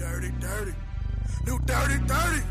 dirty, dirty. New dirty, dirty.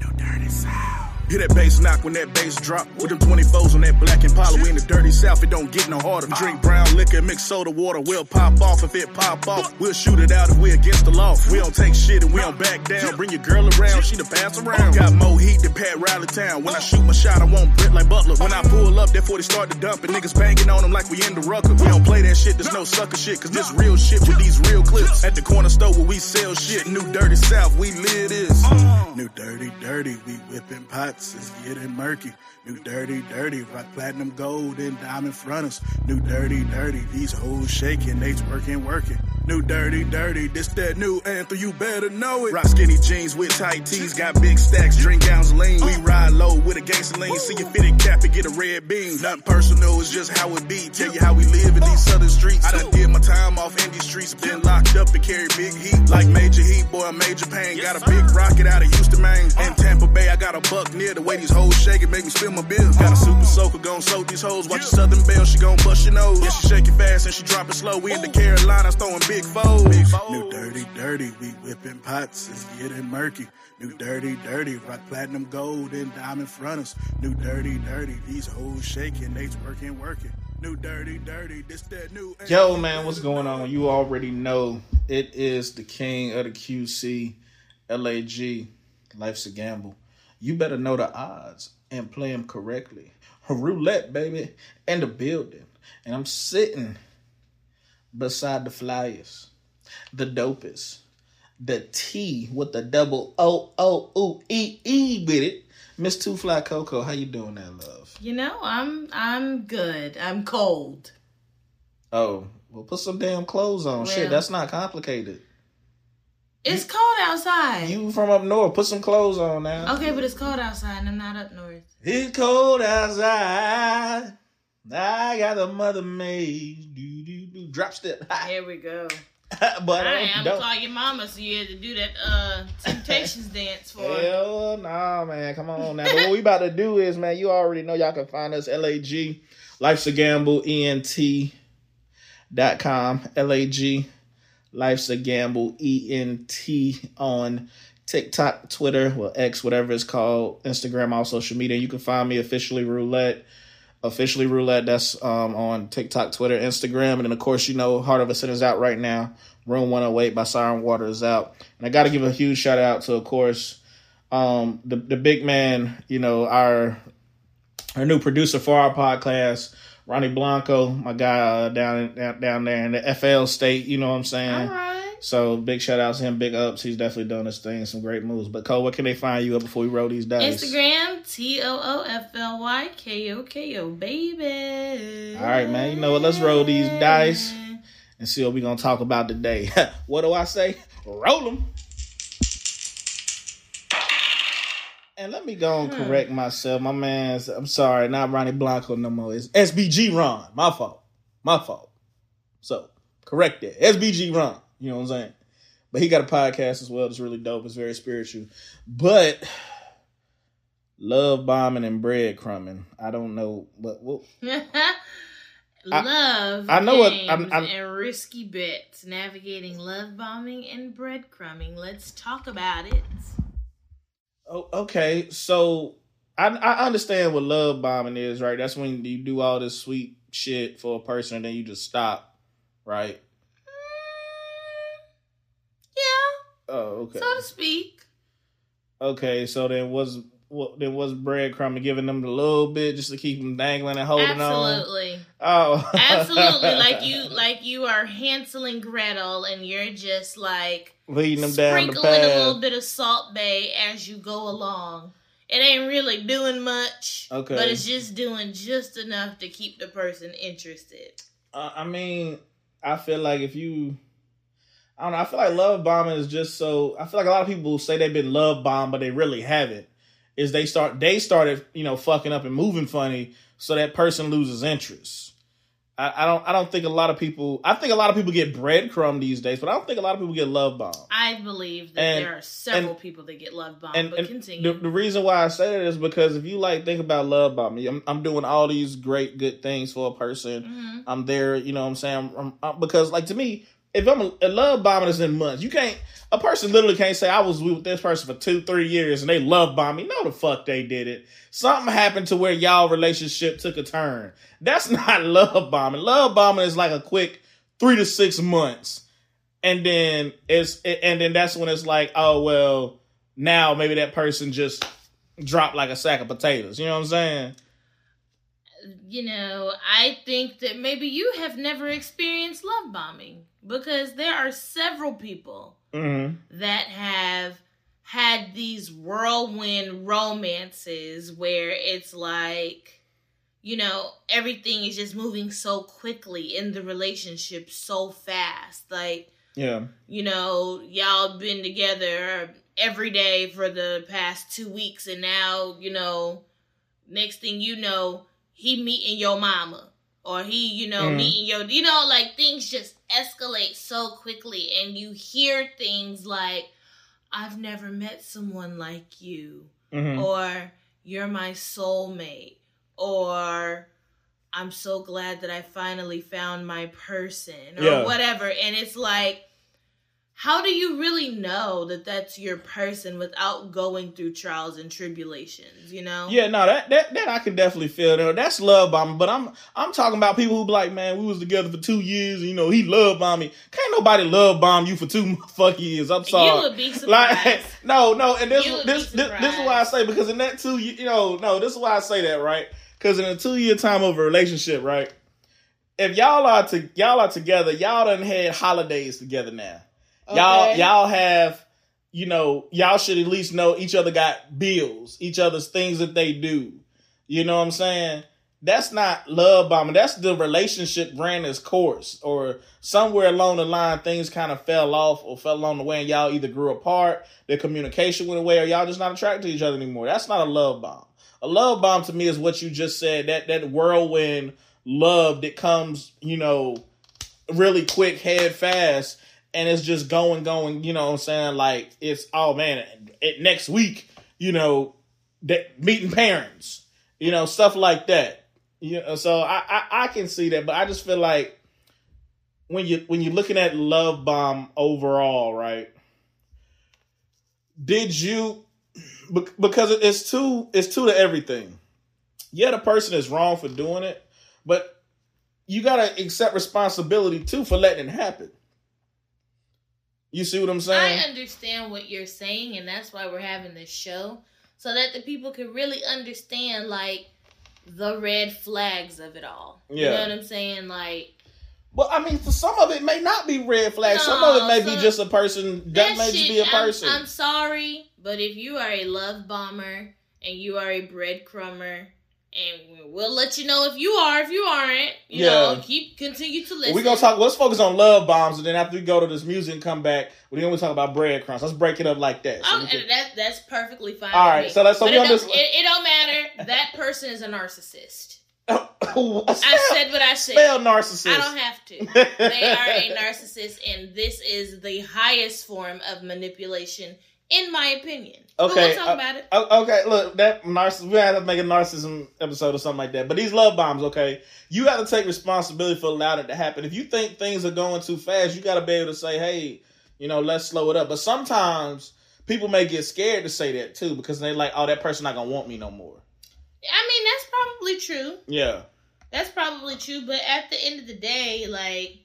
New dirty sound. Hear that bass knock when that bass drop. With them 24s on that black Impala, we in the dirty south, it don't get no harder. Drink brown liquor, mix soda water, we'll pop off if it pop off. We'll shoot it out if we against the law. We don't take shit and we don't back down. Bring your girl around, she the pass around. Got more heat than Pat Riley Town. When I shoot my shot, I want Brit like Butler. When I pull up, therefore they start to dump and niggas banging on them like we in the rucker. We don't play that shit, there's no sucker shit, cause this real shit with these real clips. At the corner store where we sell shit, new dirty south, we live this. New dirty, dirty, we whipping it's getting murky. New dirty, dirty, rock platinum gold and diamond fronters. New dirty, dirty, these hoes shaking, they twerking, working. New dirty, dirty, this that new anthem, you better know it. Rock skinny jeans with tight tees, got big stacks, drink gowns lean. We ride low with a gangster lean, see your fitted cap and get a red beam. Nothing personal, it's just how it be. Tell you how we live in these southern streets. I done did my time off in these streets, been locked up and carry big heat. Like major heat, boy, major pain. Got a big rocket out of Houston, Maine. In Tampa Bay, I got a buck near. The way these hoes shake it make me spill my bills. Got a super soaker, gon' soak these hoes. Watch your southern belle, she gon' bust your nose. Yeah, she shake it fast and she drop it slow. We in the Carolinas throwing big foes. New dirty, dirty, we whipping pots, it's getting murky. New dirty, dirty, rock platinum gold and diamond fronters. New dirty, dirty, these hoes shaking, they twerking, working. New dirty, dirty, this that new. Yo, man, what's going on? You already know it is the king of the QC, LAG. Life's a gamble. You better know the odds and play them correctly. Roulette, baby, in the building. And I'm sitting beside the flyers, the dopest, the T with the double O O O E E with it. Miss Too Fly Koko, how you doing that love? You know, I'm I'm good. I'm cold. Oh, well, put some damn clothes on. Shit, that's not complicated. It's cold outside. You from up north, put some clothes on now. okay, but it's cold outside and I'm not up north. It's cold outside. I got a mother maid. Do do do. Drop step. Here we go. but I am don't. call your mama so you had to do that uh temptations dance for. Hell nah, man. Come on now. But what we about to do is, man, you already know y'all can find us LAG, Life's a Gamble, ENT dot com, LAG, Life's a Gamble, ENT on TikTok, Twitter, well, X, whatever it's called, Instagram, all social media. You can find me officially roulette. Officially roulette. That's um, on TikTok, Twitter, Instagram, and then of course you know Heart of a Sinner's out right now. Room 108 by Siren Water is out, and I got to give a huge shout out to, of course, um, the the big man. You know our our new producer for our podcast, Ronnie Blanco, my guy uh, down down down there in the FL state. You know what I'm saying? All right. So big shout out to him, big ups. He's definitely done his thing, some great moves. But Cole, where can they find you up before we roll these dice? Instagram T O O F L Y K O K O baby. All right, man. You know what? Let's roll these dice. and see what we're gonna talk about today. what do I say? Roll them. And let me go and hmm. correct myself. My man's I'm sorry, not Ronnie Blanco no more. It's SBG Ron. My fault. My fault. So correct that. SBG Ron. You know what I'm saying? But he got a podcast as well. It's really dope. It's very spiritual. But love bombing and breadcrumbing. I don't know what what love I know what- I'm- I'm- and risky bets, navigating love bombing and breadcrumbing. Let's talk about it. Oh, okay. So I I understand what love bombing is, right? That's when you do all this sweet shit for a person and then you just stop, right? Mm, yeah, Oh, okay. so to speak. Okay, so then was what then was breadcrumbing giving them a little bit just to keep them dangling and holding on? Absolutely. Oh, Absolutely. like you like you are Hansel and Gretel and you're just like leading them down the sprinkling a little bit of Salt Bae as you go along. It ain't really doing much. Okay. But it's just doing just enough to keep the person interested. Uh, I mean, I feel like if you, I don't know, I feel like love bombing is just so. I feel like a lot of people say they've been love bombed, but they really haven't. Is they start they started you know fucking up and moving funny, so that person loses interest. I, I don't I don't think a lot of people. I think a lot of people get breadcrumb these days, but I don't think a lot of people get love bombed. I believe that And- there are several and- people that get love bombed, and, but and continue. the, the reason why I say that is because if you like think about love bombing, I'm, I'm doing all these great good things for a person. Mhm. I'm there, you know what I'm saying? I'm, I'm- because like to me, if I'm a, love bombing is in months, you can't. A person literally can't say I was with this person for two, three years and they love bomb me. No, the fuck they did it. Something happened to where y'all relationship took a turn. That's not love bombing. Love bombing is like a quick three to six months, and then it's and then that's when it's like, oh well, now maybe that person just dropped like a sack of potatoes. You know what I'm saying? You know, I think that maybe you have never experienced love bombing because there are several people Mm-hmm. that have had these whirlwind romances where it's like you know everything is just moving so quickly in the relationship so fast like Yeah. you know y'all been together every day for the past two weeks and now you know next thing you know he meeting your mama or he you know Mhm. meeting your you know like things just escalate so quickly and you hear things like i've never met someone like you Mm-hmm. or you're my soulmate or i'm so glad that i finally found my person or Yeah. whatever and it's like how do you really know that that's your person without going through trials and tribulations you know Yeah, no, that, that that I can definitely feel. That. That's love bombing. But I'm I'm talking about people who be like, man, we was together for two years. You know, he love bombed me. Can't nobody love bomb you for two fuck years. I'm sorry. you would be surprised Like no, no, and this this, this this is why I say because in that two you know no this is why I say that right because in a two year time of a relationship right if y'all are to y'all are together y'all done had holidays together now Okay. y'all have you know y'all should at least know each other got bills each other's things that they do. You know what I'm saying? That's not love bombing. That's the relationship ran its course or somewhere along the line things kind of fell off or fell along the way and y'all either grew apart the communication went away or y'all just not attracted to each other anymore. That's not a love bomb. A love bomb to me is what you just said that that whirlwind love that comes you know really quick head fast and it's just going going you know what i'm saying? Like it's oh man it, next week you know that meeting parents you know stuff like that. You know so I, I i can see that but i just feel like when you when you're looking at love bomb overall right? Did you because it's two it's two to everything. Yeah the person is wrong for doing it but you gotta accept responsibility too for letting it happen you see what i'm saying I understand what you're saying, and that's why we're having this show, so that the people can really understand like the red flags of it all. Yeah. You know what I'm saying? Like Well, I mean, for some of it may not be red flags. some of it may be just a person that, may just shit, be a I'm- person. I'm, sorry, but if you are a love bomber and you are a breadcrumber, and we'll let you know if you are, if you aren't, you Yeah. know, keep continue to listen. We're gonna talk. Let's focus on love bombs, and then after we go to this music and come back, we're gonna talk about breadcrumbs. Let's break it up like that. So Oh, can- that that's perfectly fine. All right, so let's- so But we it, don't, this- it, it don't matter. That person is a narcissist. I said what I said. spell narcissist. I don't have to. They are a narcissist, and this is the highest form of manipulation, in my opinion. But Okay, we'll talk uh, about it. Okay, look, that narciss. We had to make a narcissism episode or something like that. But these love bombs, okay, you got to take responsibility for allowing it to happen. If you think things are going too fast, you got to be able to say, "Hey, you know, let's slow it up." But sometimes people may get scared to say that too because they're like, "Oh, that person not gonna want me no more." I mean, that's probably true. Yeah, That's probably true. But at the end of the day, like,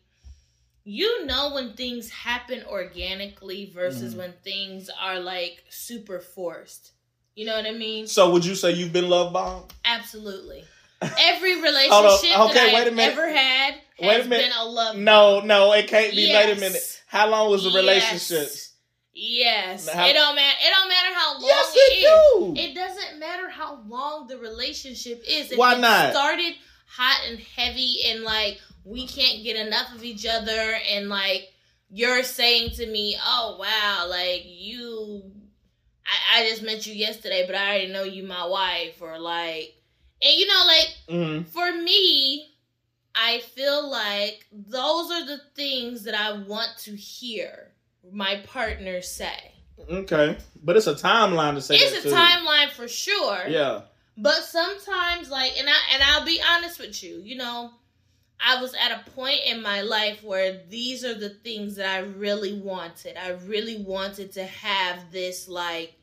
you know when things happen organically versus Mhm. when things are like super forced. You know what I mean? So would you say you've been love bombed? Absolutely. Every relationship. Okay, that I've ever had has Wait a minute. been a love No, bomb. no, it can't be. Wait a minute. How long was the relationship? Yes. Yes. How- it don't matter. It don't matter how long Yes, it it is. do. It doesn't matter how long the relationship is. If Why it not? started hot and heavy and like we can't get enough of each other and like you're saying to me, Oh wow, like you I, I just met you yesterday, but I already know you my wife or like and you know, like hmm for me, I feel like those are the things that I want to hear my partner say. Okay, but it's a timeline to say It's a too. timeline for sure. Yeah. But sometimes like and I and I'll be honest with you, you know, I was at a point in my life where these are the things that I really wanted. I really wanted to have this like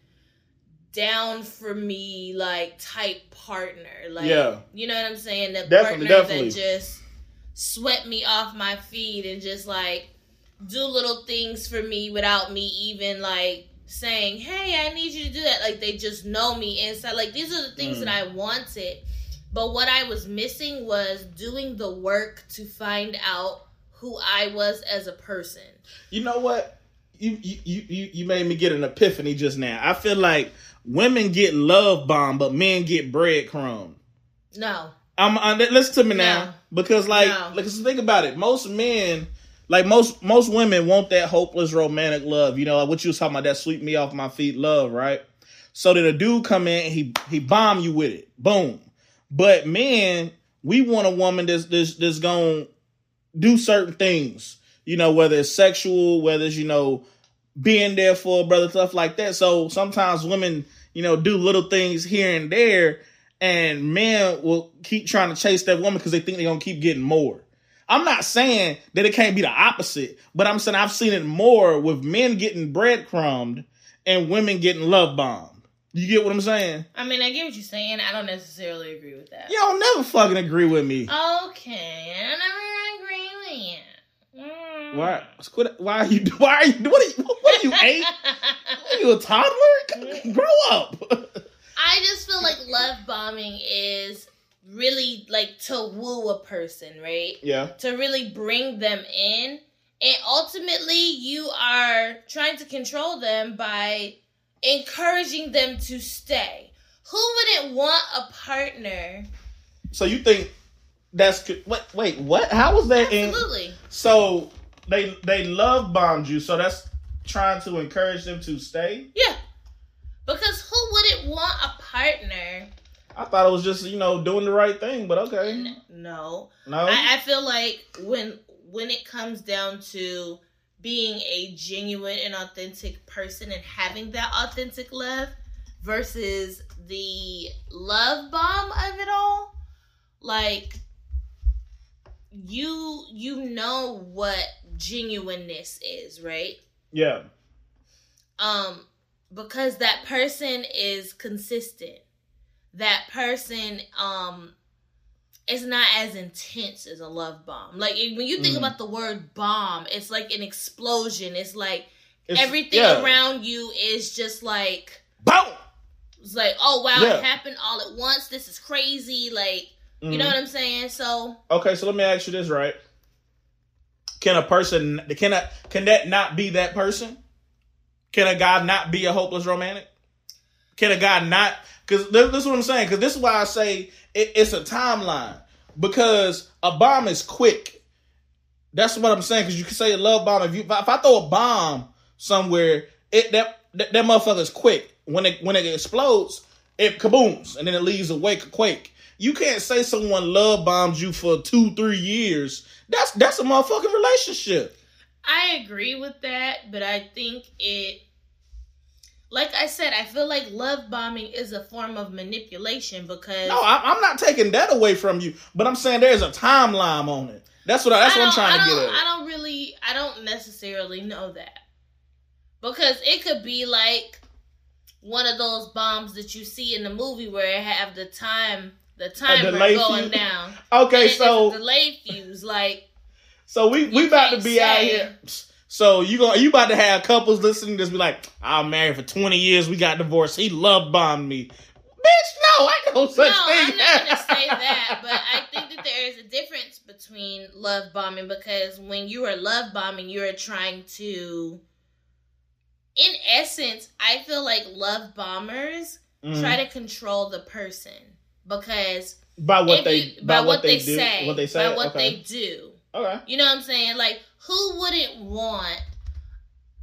down for me like type partner. Like Yeah. you know what I'm saying? The Definitely, partner definitely. that just swept me off my feet and just like do little things for me without me even like saying, "Hey, I need you to do that." Like they just know me inside. Like these are the things Mm. that I wanted. But what I was missing was doing the work to find out who I was as a person. You know what? You you you you made me get an epiphany just now. I feel like women get love bomb, but men get breadcrumb. No. I'm uh, listen to me now No. because like No. like think about it. Most men, like most most women, want that hopeless romantic love. You know, like what you was talking about that sweep me off my feet love, right? So that a dude come in and he he bomb you with it, boom. But men, we want a woman that's that's that's gonna do certain things. You know, whether it's sexual, whether it's you know being there for a brother, stuff like that. So sometimes women, you know, do little things here and there, and men will keep trying to chase that woman because they think they're gonna keep getting more. I'm not saying that it can't be the opposite, but I'm saying I've seen it more with men getting breadcrumbed and women getting love bombed. You get what I'm saying? I mean, I get what you're saying. I don't necessarily agree with that. Y'all never fucking agree with me. Okay, I never agree with you. Mm. Why? Why are you? Why are you? What are you? What are you eight? Are you a toddler? Grow up. I just feel like love bombing is really like to woo a person, right? yeah. To really bring them in. And ultimately, you are trying to control them by encouraging them to stay. Who wouldn't want a partner? So you think that's wait? Wait, what? How was that? In, Absolutely. so they they love bombed you. So that's trying to encourage them to stay. Yeah. Because who wouldn't want a partner? I thought it was just you know doing the right thing, but okay. No. No. I, I feel like when when it comes down to being a genuine and authentic person and having that authentic love versus the love bomb of it all, like you you know what genuineness is, right? yeah. um because that person is consistent that person um is not as intense as a love bomb like when you think Mhm. about the word bomb it's like an explosion it's like It's- everything yeah. around you is just like Boom. it's like oh wow Yeah. it happened all at once this is crazy like you Mhm. know what i'm saying so Okay, so let me ask you this, right? Can a person can a can that not be that person? Can a guy not be a hopeless romantic? Can a guy not? Because this, this is what I'm saying. Because this is why I say it, it's a timeline. Because a bomb is quick. That's what I'm saying. Because you can say a love bomb. If you if I, throw a bomb somewhere, it that that, that motherfucker's quick. When it when it explodes, it kabooms and then it leaves a wake a quake. You can't say someone love bombs you for two three years. That's that's a motherfucking relationship. I agree with that, but I think it like I said, I feel like love bombing is a form of manipulation because No, I, I'm not taking that away from you, but I'm saying there's a timeline on it. That's what I, that's I what I'm trying to get at. I don't really I don't necessarily know that. Because it could be like one of those bombs that you see in the movie where it have the time the timer going fuse? down. Okay, so delay fuse like So we we about to be out here. So you going you about to have couples listening to this be like, I'm married for 20 years, we got divorced. He love bombed me. Bitch, no, I no such no, thing. I'm not gonna say that, but I think that there is a difference between love bombing because when you are love bombing, you are trying to, in essence, I feel like love bombers Mhm. try to control the person because by what they you- by, what they, they, do, say, what they say, by what okay. they do. okay. You know what I'm saying? Like, who wouldn't want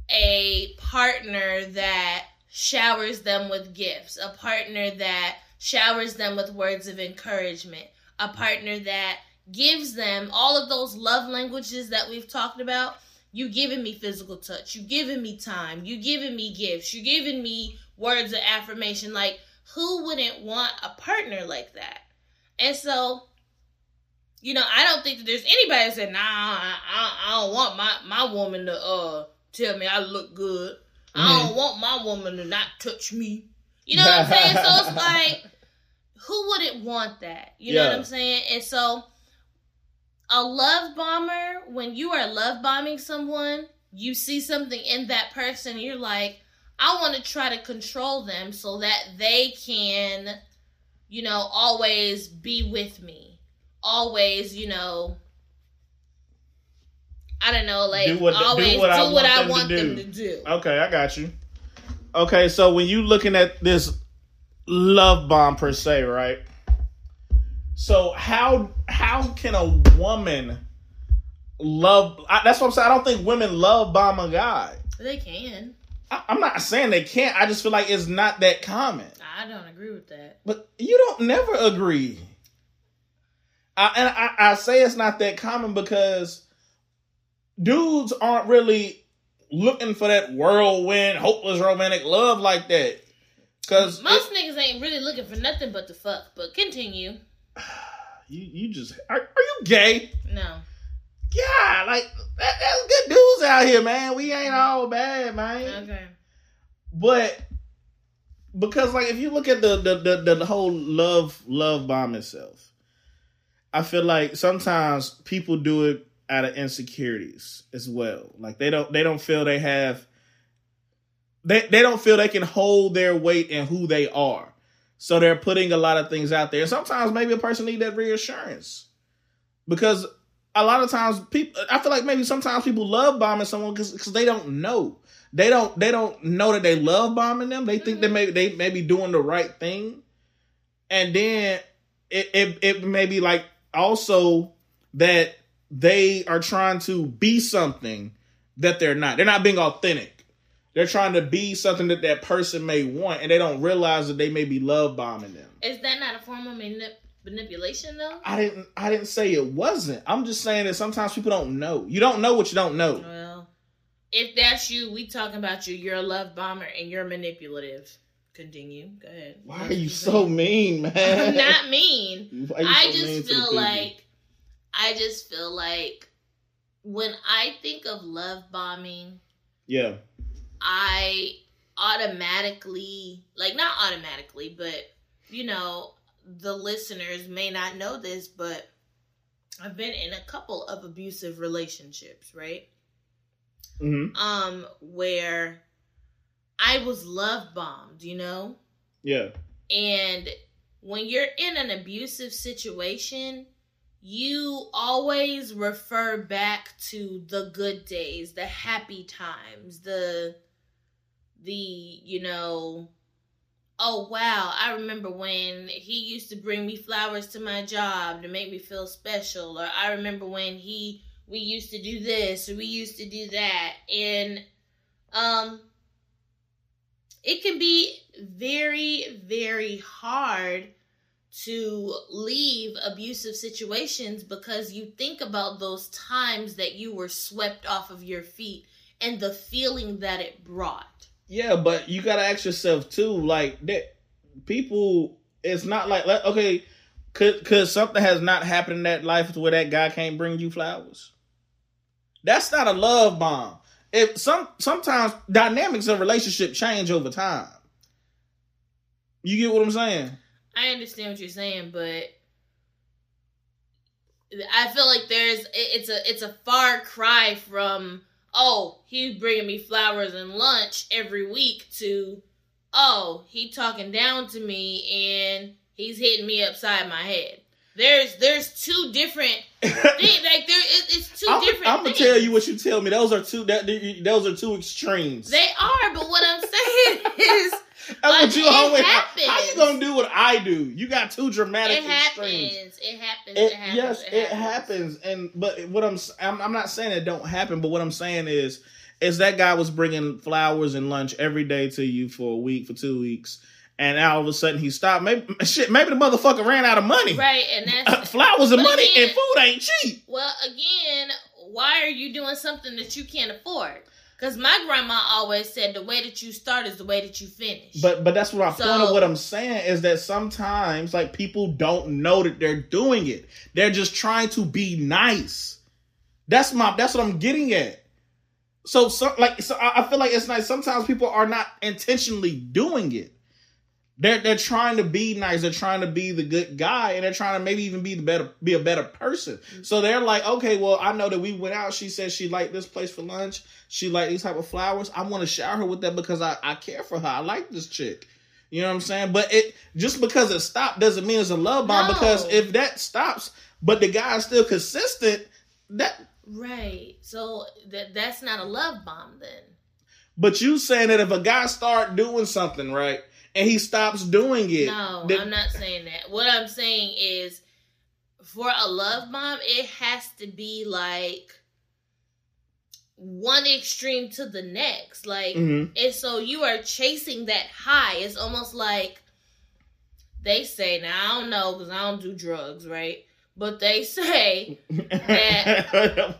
a partner that showers them with gifts, a partner that showers them with words of encouragement, a partner that gives them all of those love languages that we've talked about? You giving me physical touch, you giving me time, you giving me gifts, you giving me words of affirmation. Like, who wouldn't want a partner like that? And so you know, I don't think that there's anybody that said, "Nah, I, I, I don't want my my woman to uh tell me I look good. Mm-hmm. I don't want my woman to not touch me." You know what I'm saying? So it's like, who wouldn't want that? You know what I'm saying? And so, a love bomber, when you are love bombing someone, you see something in that person, you're like, I want to try to control them so that they can, you know, always be with me. Always, you know, I don't know, like do what, always do what, do I, what want, I want them, to, them to do. Okay, I got you. Okay, so when you looking at this love bomb per se, right? So how how can a woman love? I, that's what I'm saying. I don't think women love bomb a guy. They can. I, am not saying they can't. I just feel like it's not that common. I don't agree with that. But you don't never agree. I, and I, I say it's not that common because dudes aren't really looking for that whirlwind, hopeless romantic love like that. Cause most it, niggas ain't really looking for nothing but the fuck. But continue. You you just are, are you gay? No. Yeah, like that, that's good dudes out here, man. We ain't mm-hmm. all bad, man. Okay. But because like if you look at the the the, the whole love love bomb itself, I feel like sometimes people do it out of insecurities as well. Like they don't they don't feel they have they they don't feel they can hold their weight in who they are. So they're putting a lot of things out there. And sometimes maybe a person need that reassurance. Because a lot of times people I feel like maybe sometimes people love bombing someone because they don't know. They don't they don't know that they love bombing them. They think mm-hmm. they may they may be doing the right thing. And then it, it it may be like also that they are trying to be something that they're not. They're not being authentic. They're trying to be something that that person may want, and they don't realize that they may be love bombing them. Is that not a form of manip- manipulation though? I didn't I didn't say it wasn't. I'm just saying that sometimes people don't know. You don't know what you don't know. Well, if that's you, we talking about you. You're a love bomber and you're manipulative. Continue. Go ahead. Why are you so mean, man? I'm not mean. I so just feel like I just feel like when I think of love bombing, yeah, I automatically like not automatically, but you know, the listeners may not know this, but I've been in a couple of abusive relationships, right? Mm-hmm. Um, where I was love bombed, you know? Yeah. And when you're in an abusive situation, you always refer back to the good days, the happy times, the the, you know, oh wow, I remember when he used to bring me flowers to my job to make me feel special, or I remember when he we used to do this or we used to do that. And um it can be very, very hard to leave abusive situations because you think about those times that you were swept off of your feet and the feeling that it brought. Yeah, but you got to ask yourself too like that people it's not like okay could something has not happened in that life to where that guy can't bring you flowers? That's not a love bomb. If some sometimes dynamics of relationship change over time. You get what I'm saying? I understand what you're saying, but I feel like there's it's a it's a far cry from oh he's bringing me flowers and lunch every week to oh he talking down to me and he's hitting me upside my head. There's there's two different. Like there, it's 2 I'm, different. I'm gonna tell you what you tell me. Those are two. That those are two extremes. They are, but what I'm saying is that's what you always. Happens. How you gonna do what I do? You got two dramatic it extremes. Happens. It happens. It, it happens. Yes, it, it happens. happens. And but what I'm, I'm I'm not saying it don't happen, but what I'm saying is is that guy was bringing flowers and lunch every day to you for a week, for two weeks. And all of a sudden he stopped. Maybe shit. Maybe the motherfucker ran out of money. Right, and that's flowers and money again, and food ain't cheap. Well, again, why are you doing something that you can't afford? Because my grandma always said the way that you start is the way that you finish. But but that's what my so, point of what I'm saying is that sometimes like people don't know that they're doing it. They're just trying to be nice. That's my that's what I'm getting at. So so like so I, I feel like it's nice. Sometimes people are not intentionally doing it. They're they're trying to be nice. They're trying to be the good guy, and they're trying to maybe even be the better be a better person. Mm-hmm. So they're like, okay, well, I know that we went out. She said she liked this place for lunch. She liked these type of flowers. I want to shower her with that because I I care for her. I like this chick. You know what I'm saying? But it just because it stopped doesn't mean it's a love bomb. No. Because if that stops, but the guy is still consistent, that right. So that that's not a love bomb then. But you saying that if a guy start doing something right and he stops doing it. No, I'm not saying that. What I'm saying is for a love bomb, it has to be like one extreme to the next. Like, mm-hmm. and so you are chasing that high. It's almost like they say, now I don't know because I don't do drugs, right? But they say that.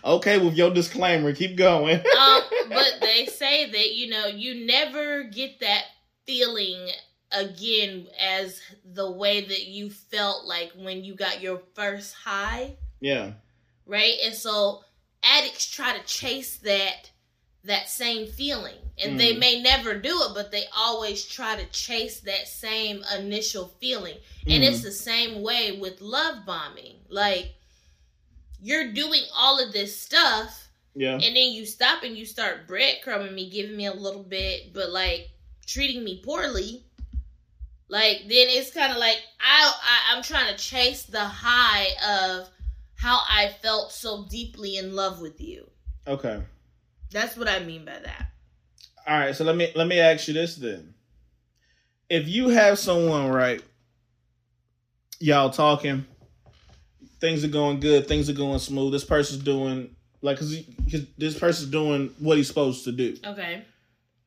okay, with your disclaimer, keep going. um, but they say that, you know, you never get that feeling again as the way that you felt like when you got your first high. Yeah. Right? And so addicts try to chase that that same feeling. And mm. they may never do it, but they always try to chase that same initial feeling. And mm. it's the same way with love bombing. Like you're doing all of this stuff. Yeah. And then you stop and you start breadcrumbing me, giving me a little bit, but like treating me poorly, like then it's kind of like I, I I'm trying to chase the high of how I felt so deeply in love with you. Okay. That's what I mean by that. All right, so let me let me ask you this then. If you have someone right, y'all talking, things are going good, things are going smooth. This person's doing like cuz this person's doing what he's supposed to do. Okay.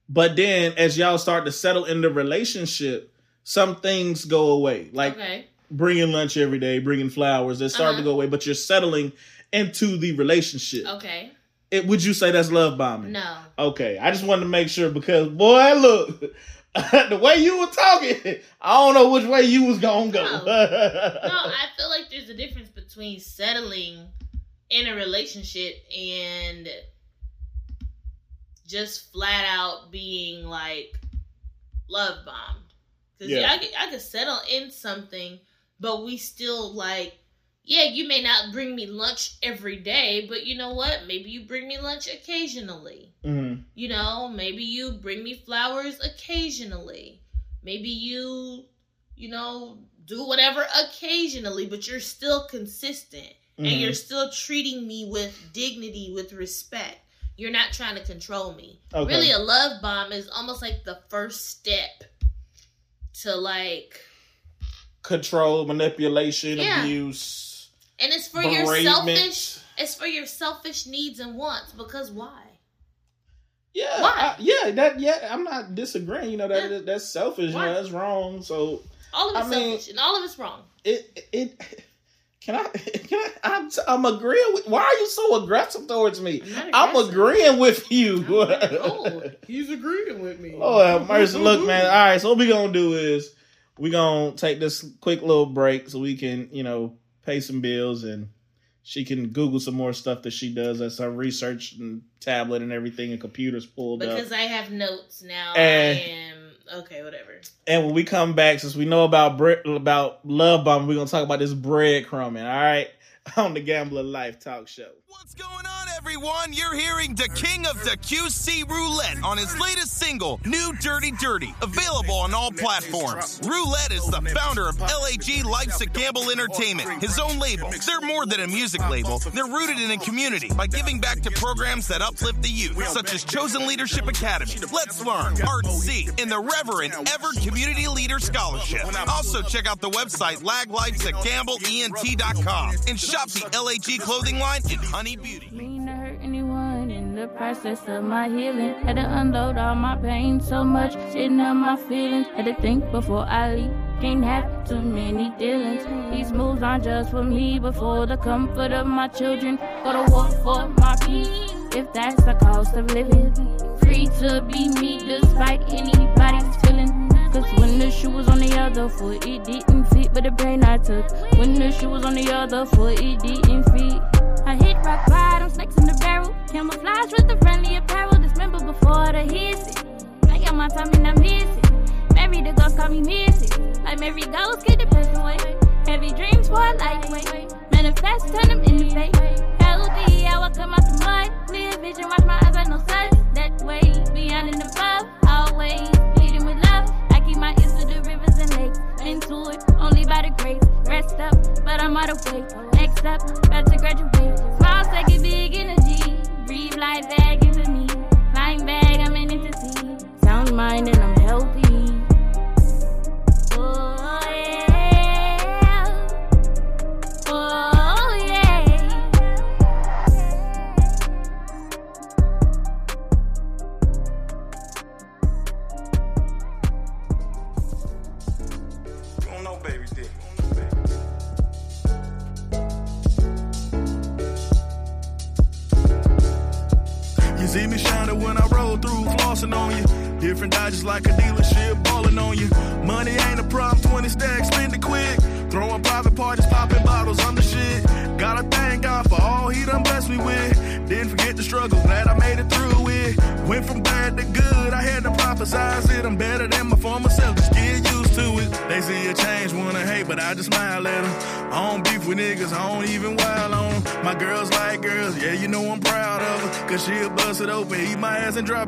But then as y'all start to settle in the relationship, some things go away. Like okay. bringing lunch every day, bringing flowers, they start uh-huh. to go away, but you're settling into the relationship. Okay. It, would you say that's love bombing? No. Okay. I just wanted to make sure because boy, look, the way you were talking, I don't know which way you was gonna go. No. no, I feel like there's a difference between settling in a relationship and just flat out being like love bombed. Because yeah. yeah, I could, I could settle in something, but we still like, yeah, you may not bring me lunch every day, but you know what? Maybe you bring me lunch occasionally. Mm-hmm. You know, maybe you bring me flowers occasionally. Maybe you, you know, do whatever occasionally, but you're still consistent mm-hmm. and you're still treating me with dignity, with respect. You're not trying to control me. Okay. Really, a love bomb is almost like the first step to like control, manipulation, yeah. abuse, and it's for your selfish. It's for your selfish needs and wants. Because why? Yeah, why? I, yeah, that yeah. I'm not disagreeing. You know that yeah. that's selfish. Why? You know, that's wrong. So all of it's I selfish, mean, and all of it's wrong. It it can I? Can I? I'm, I'm agreeing with. Why are you so aggressive towards me? I'm, I'm agreeing with you. oh, he's agreeing with me. Oh, mercy! Look, man. All right. So what we gonna do is we gonna take this quick little break so we can, you know, pay some bills and she can Google some more stuff that she does. That's her research and tablet and everything and computers pulled because up. Because I have notes now. And, I am okay, whatever. And when we come back, since we know about bre- about love bombing, we're gonna talk about this breadcrumbing. All right, on the Gambler Life Talk Show. What's going on, everyone? You're hearing the king of the QC Roulette on his latest single, New Dirty Dirty, available on all platforms. Roulette is the founder of LAG Life's a Gamble Entertainment, his own label. They're more than a music label. They're rooted in a community by giving back to programs that uplift the youth, such as Chosen Leadership Academy, Let's Learn, Art C, and the Reverend Everett Community Leader Scholarship. Also, check out the website laglifesagambleent.com and shop the LAG clothing line in Honey Beauty. Mean to hurt anyone in the process of my healing. Had to unload all my pain so much, sitting on my feelings. Had to think before I leave. Can't have too many dealings. These moves aren't just for me, but for the comfort of my children. Go to war for my peace if that's the cost of living. Free to be me despite anybody's feeling. Cause when the shoe was on the other foot, it didn't fit, but the brain I took. When the shoe was on the other foot, it didn't fit. I hit rock bottom, snakes in the barrel. Camouflage with the friendly apparel. Dismember before the hits it. I got my time and I miss it. Mary the ghost call me missing. Like Mary ghost, get the best away. Heavy dreams for a lightweight. Manifest, turn them into fate. Healthy, I will come out the mud. Clear vision, watch my eyes like no sun. That way, beyond and above, always. Leading with love. Keep my ears to the rivers and lakes. Into it, only by the grace. Rest up, but I'm out of weight. Next up, about to graduate. Small second, big energy. Breathe life back into me. Flying back, I'm in entity. Sound mind and I'm healthy.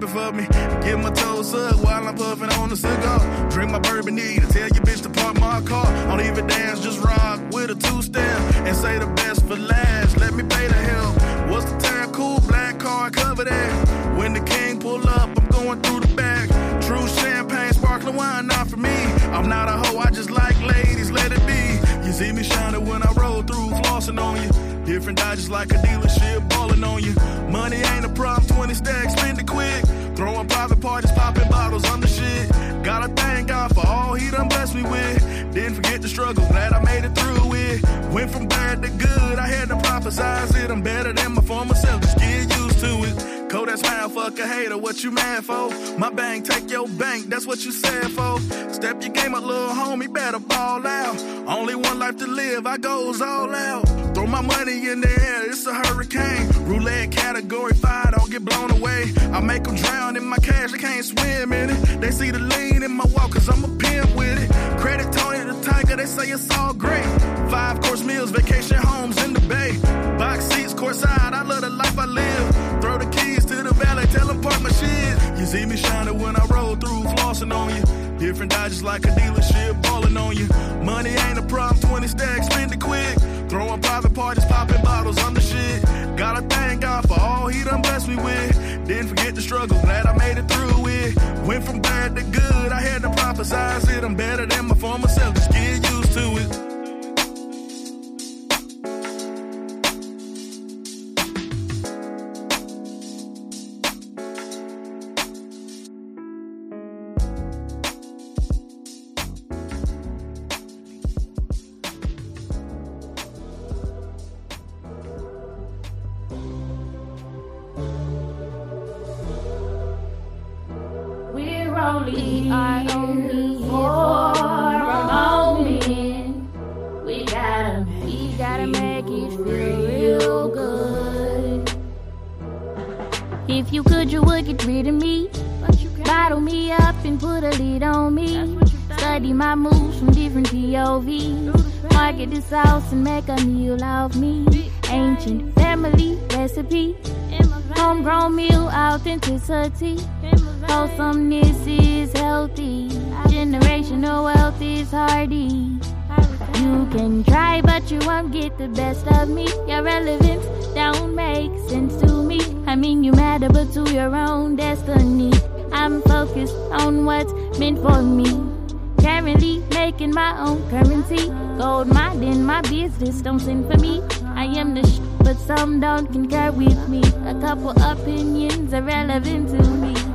It for me. Get my toes sucked goes all out. Throw my money in the only, are only for a moment. We gotta, we gotta make it feel real good. If you could, you would get rid of me. Bottle me up and put a lid on me. Study my moves from different POVs. Market the sauce and make a meal of me. Ancient family recipe. Homegrown meal authenticity. Wholesomeness is healthy. Generational wealth is hardy. You can try, but you won't get the best of me. Your relevance don't make sense to me. I mean, you matter, but to your own destiny. I'm focused on what's meant for me. Currently making my own currency. Gold mining my business, don't send for me. I am the sh, but some don't concur with me. A couple opinions are relevant to me.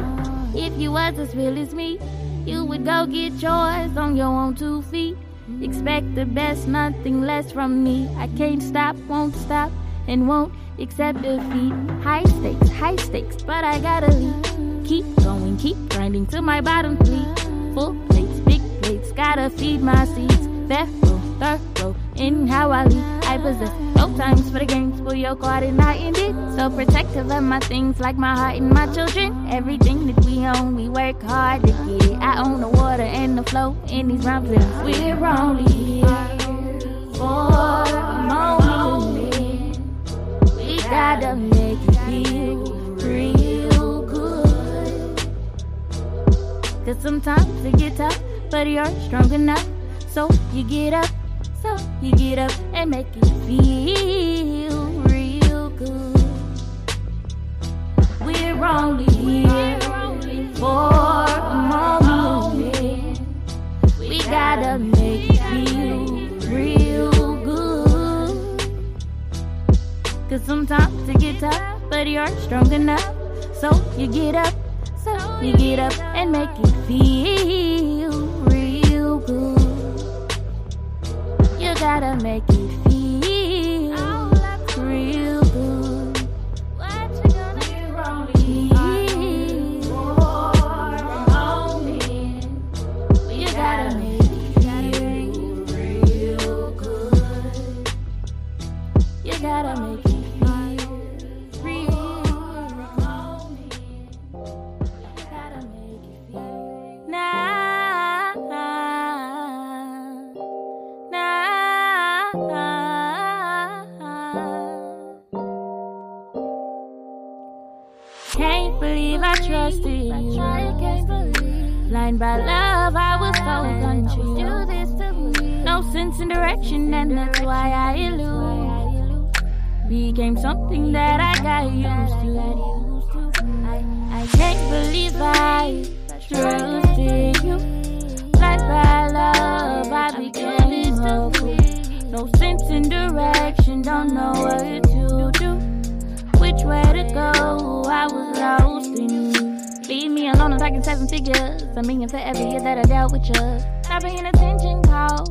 If you was as real as me, you would go get yours on your own two feet. Expect the best, nothing less from me. I can't stop, won't stop, and won't accept defeat. High stakes, high stakes, but I gotta leave. Keep going, keep grinding till my bottom bleed. Full plates, big plates, gotta feed my seeds. Thorough, thorough, in how I lead. I possess no times for the games, pull your card and I end it. So protective of my things like my heart and my children. Everything that we own, we work hard to get. I own the water and the flow in these rhymes. We're only here for a moment. We gotta make it feel real good. Cause sometimes it get tough, but you're strong enough. So you get up, you get up and make it feel real good. We're only here for a moment. We gotta make it feel real good. Cause sometimes it gets tough, but you're strong enough. So you get up, so you get up and make it feel You gotta make it I trusted you. Blind by love, I was so confused. No sense in direction, and that's why I elude. Became something that I got used to. I, I can't believe I trusted you. Blind by love, I became fool. No sense in direction, don't know what to do. Which way to go? I was lost. Leave me alone, I'm talking seven figures. A million for every year that I dealt with you. Not paying attention, call.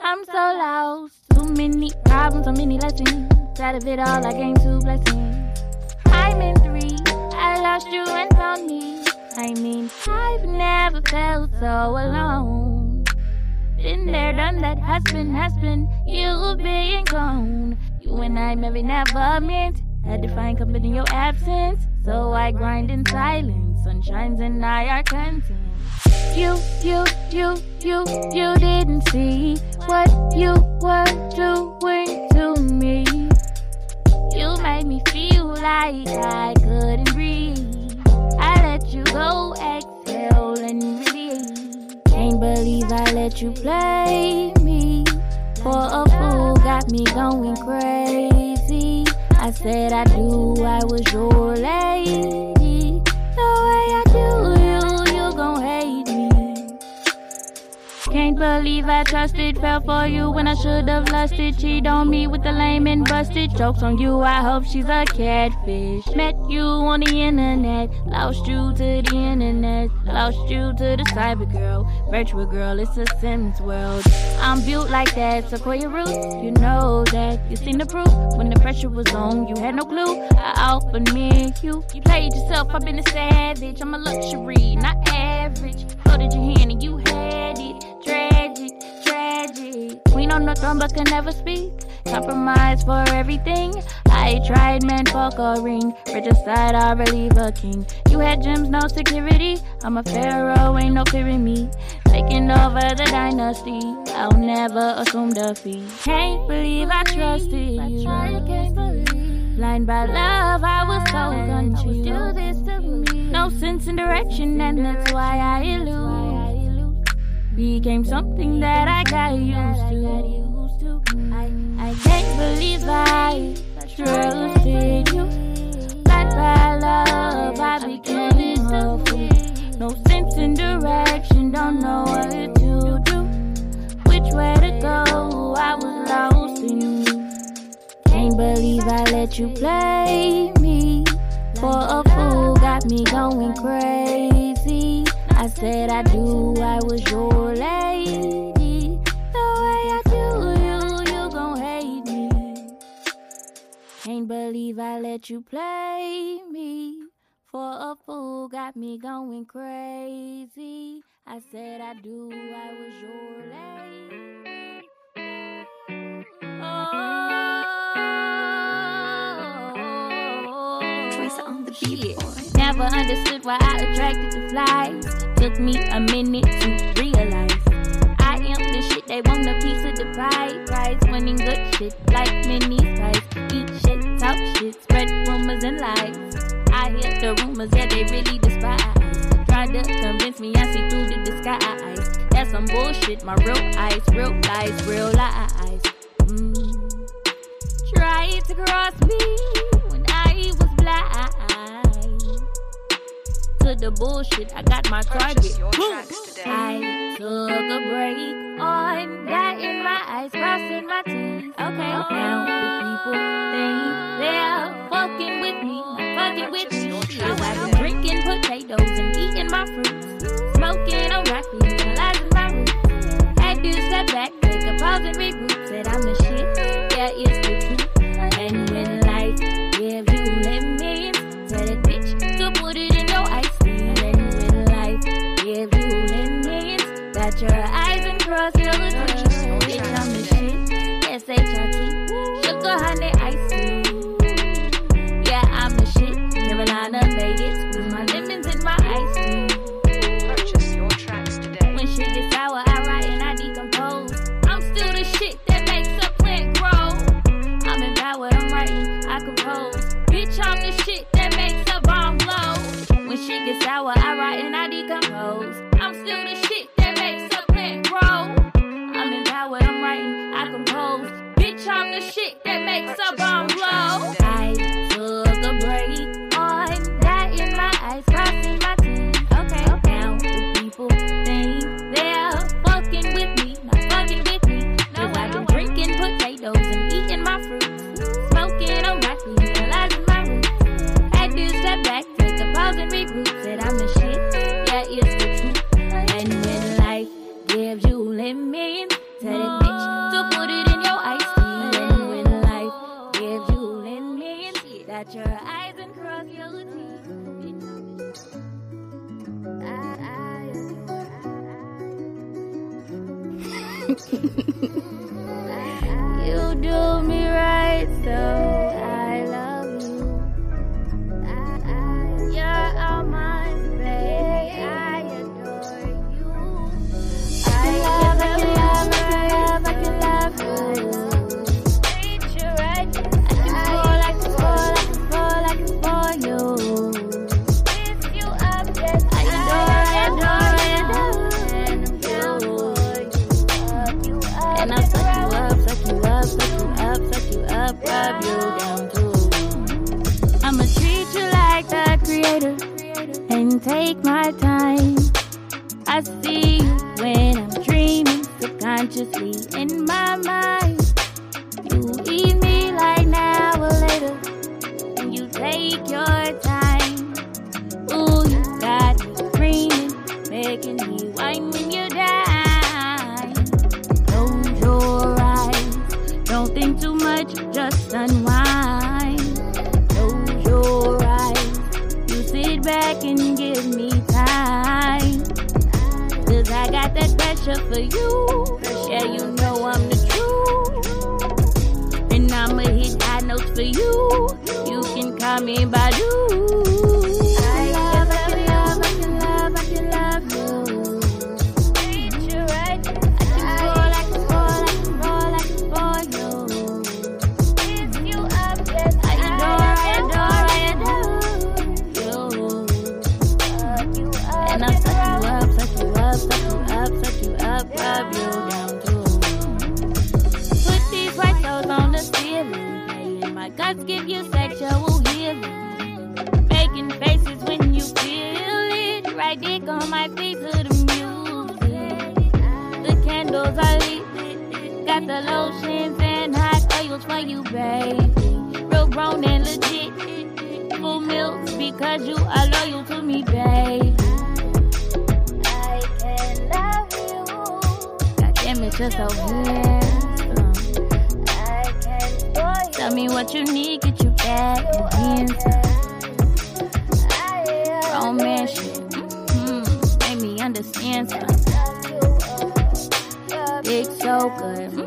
I'm so lost. Too many problems, so many lessons. Out of it all, I gained two blessings. I'm in three. I lost you and found me. I mean, I've never felt so alone. Been there, done that, has been, has been. You being gone. You and I maybe never meant. Had to find comfort in your absence. So I grind in silence. Sunshines and I are content. You, you, you, you, you didn't see what you were doing to me. You made me feel like I couldn't breathe. I let you go, exhale and release. Can't believe I let you play me for a fool. Got me going crazy. I said I do, I was your lady. Can't believe I trusted, fell for you when I should've lusted. Cheat on me with the lame and busted. Jokes on you, I hope she's a catfish. Met you on the internet, lost you to the internet, lost you to the cyber girl. Virtual girl, it's a Sims world. I'm built like that, Sequoia roots, you know that. You seen the proof when the pressure was on, you had no clue. I offered me you. You played yourself, I've been a savage. I'm a luxury, not average. Floated your hand and you had on the throne but can never speak. Compromise for everything. I tried man fuck a ring. Regicide, I believe a king. You had gems, no security. I'm a pharaoh, ain't no fearing me. Taking over the dynasty. I'll never assume defeat. Can't believe I trusted you. Blind by love, I was so confused. No sense in direction, and that's why I elude. Became something that I got used to. I, I can't believe I trusted you. Blind by love, I became a fool. No sense in direction, don't know what to do. Which way to go? I was lost in you. Can't believe I let you play me for a fool. Got me going crazy. Said I do, I was your lady. The way I do you, you gon' hate me. Can't believe I let you play me for a fool, got me going crazy. I said I do, I was your lady. Oh, on the beat. shit. Never understood why I attracted the flies. Took me a minute to realize. I am the shit they want a piece of the pie. Prize winning good shit like mini spice. Eat shit, talk shit, spread rumors and lies. I hear the rumors, yeah, they really despise. Try to convince me I see through the disguise. That's some bullshit, my real eyes, real lies, real lies. Mm. Try to cross me when I was blind. To the bullshit, I got my target. Purchase your tracks today. I took a break on that in my eyes, crossing my teeth. Okay, now the people think they're fucking with me, fucking with me. I've been drinking potatoes and eating my fruits, smoking on broccoli, analyzing my roots. Had to step back, take a pause and regroup. Said I'm the shit, yeah, it's the truth. Lemons, dot makes a bomb blow. I took a break on that in my eyes, crossing my teeth. Okay, now the people think they're fucking with me, not fucking with me. Cause I've been drinking potatoes and eating my fruits, smoking on broccoli, analyzing my roots. Had to step back, take a pause and regroup. Said I'm the shit, yeah, it's the truth. And when life gives you lemons, tell that take my time. I see you when I'm dreaming subconsciously in my mind. You eat me like now or later, and you take your time. Pressure for you. Yeah, you know I'm the truth. And I'ma hit high notes for you. You can call me Badu. Baby. Real grown and legit, full milk because you are loyal to me, baby. I can love you. God it, you're so handsome. I can Tell me what you need, get you bad intentions. Romance shit, mm, made me understand something. Dick so good, mm,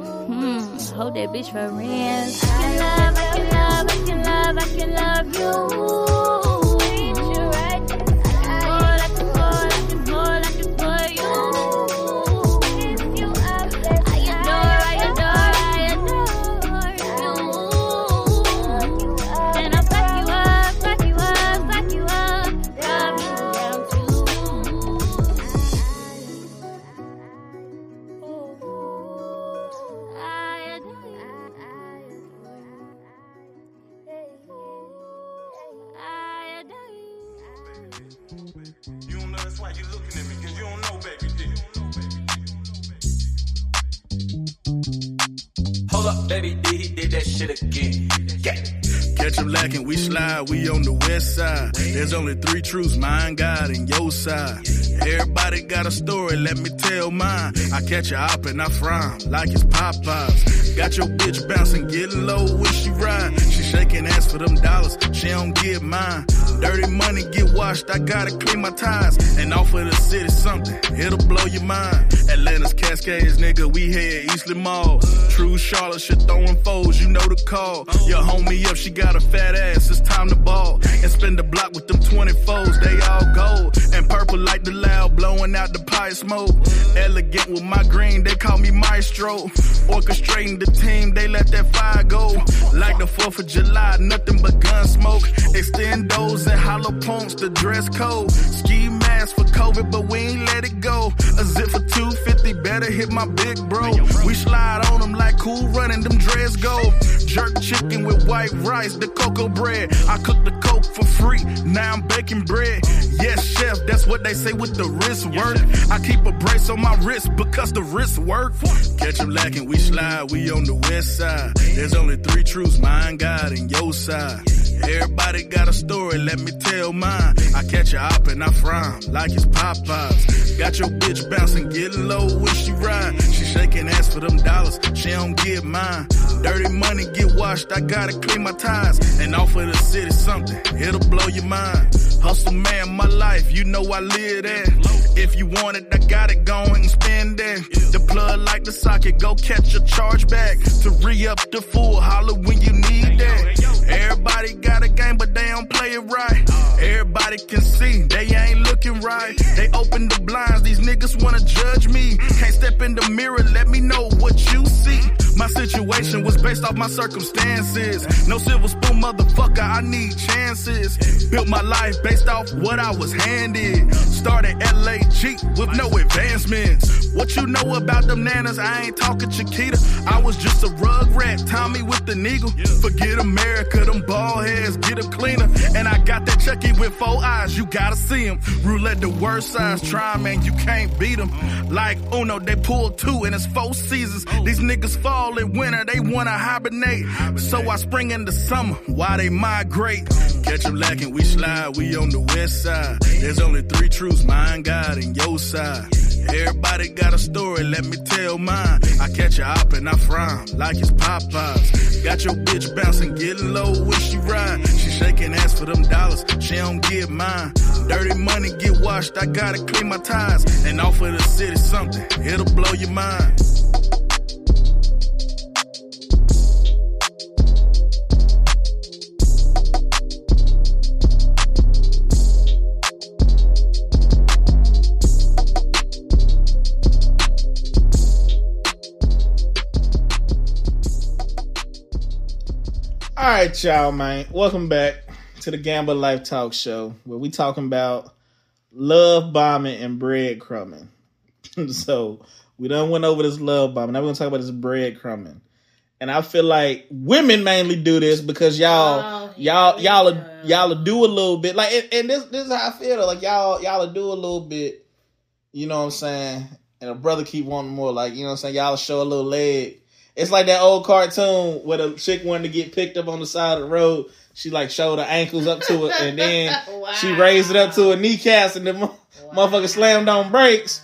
that bitch for rent. I can love, I can love, I can love, I can love truths, mine, God, and your side. Everybody got a story, let me tell mine. I catch her up and I frown like it's Popeyes. Got your bitch bouncing, getting low when she ride. She shaking ass for them dollars, she don't get mine. Dirty money get washed, I gotta clean my ties. And offer the city something, it'll blow your mind. Atlanta's Cascades, nigga, we head Eastland Mall. True Charlotte, shit throwing foes, you know the call. Your homie up, she got a fat ass, it's time to ball. And spend the block with them 20 foes, they all gold. And purple like the loud, blowing out the pipe smoke. Elegant with my green, they call me maestro. Orchestrating the team, they let that fire go. Like the 4th of July, nothing but gun smoke. Extendos and hollow pumps, the dress code. Ski for COVID, but we ain't let it go. A zip for 250, better hit my big bro. We slide on them like cool running, them dreads go. Jerk chicken with white rice, the cocoa bread. I cook the coke for free, now I'm baking bread. Yes, chef, that's what they say with the wrist work. I keep a brace on my wrist because the wrist work. Catch Catch 'em lacking, we slide, we on the west side. There's only three truths, mine, God, and your side. Everybody got a story, let me tell mine. I catch a up and I frown like it's Popeyes. Got your bitch bouncing, getting low when she ride. She shaking ass for them dollars, she don't get mine. Dirty money get washed, I gotta clean my ties. And offer the city something, it'll blow your mind. Hustle man, my life, you know I live that. If you want it, I got it, go and spend that. The plug like the socket, go catch a charge back. To re up the full holler when you need that. Everybody got a game, but they don't play it right. Everybody can see they ain't looking right. They open the blinds, these niggas wanna judge me. Can't step in the mirror, let me know what you see. My situation was based off my circumstances. No silver spoon, motherfucker, I need chances. Built my life based off what I was handed. Started LAG with no advancements. What you know about them nanas? I ain't talking Chiquita. I was just a rug rat, Tommy with the needle. Forget America, them ball heads, get a cleaner. And I got that Chucky with four eyes, you gotta see him. Roulette the worst size, try man, you can't beat them. Like Uno, they pull two and it's four seasons. These niggas fall in winter, they wanna hibernate. So I spring into summer, why they migrate? Catch 'em lacking, we slide, we on the west side. There's only three truths, mine, God, and your side. Everybody got a story, let me tell mine. I catch her up and I frown like it's Popeyes. Got your bitch bouncing, getting low when she ride. She shaking ass for them dollars, she don't get mine. Dirty money get washed, I gotta clean my ties. And offer the city something, it'll blow your mind. All right, y'all, man. Welcome back to the Gamble Life Talk Show, where we talking about love bombing and breadcrumbing. so we done went over this love bombing. Now we're gonna talk about this breadcrumbing. And I feel like women mainly do this because y'all, Oh, y'all, here y'all, y'all do a little bit. Like, and, and this, this is how I feel. Like y'all, y'all do a little bit. You know what I'm saying? And a brother keep wanting more. Like, you know what I'm saying? Y'all show a little leg. It's like that old cartoon where the chick wanted to get picked up on the side of the road. She like showed her ankles up to it, and then she raised it up to her kneecaps, and the mo- motherfucker slammed on brakes.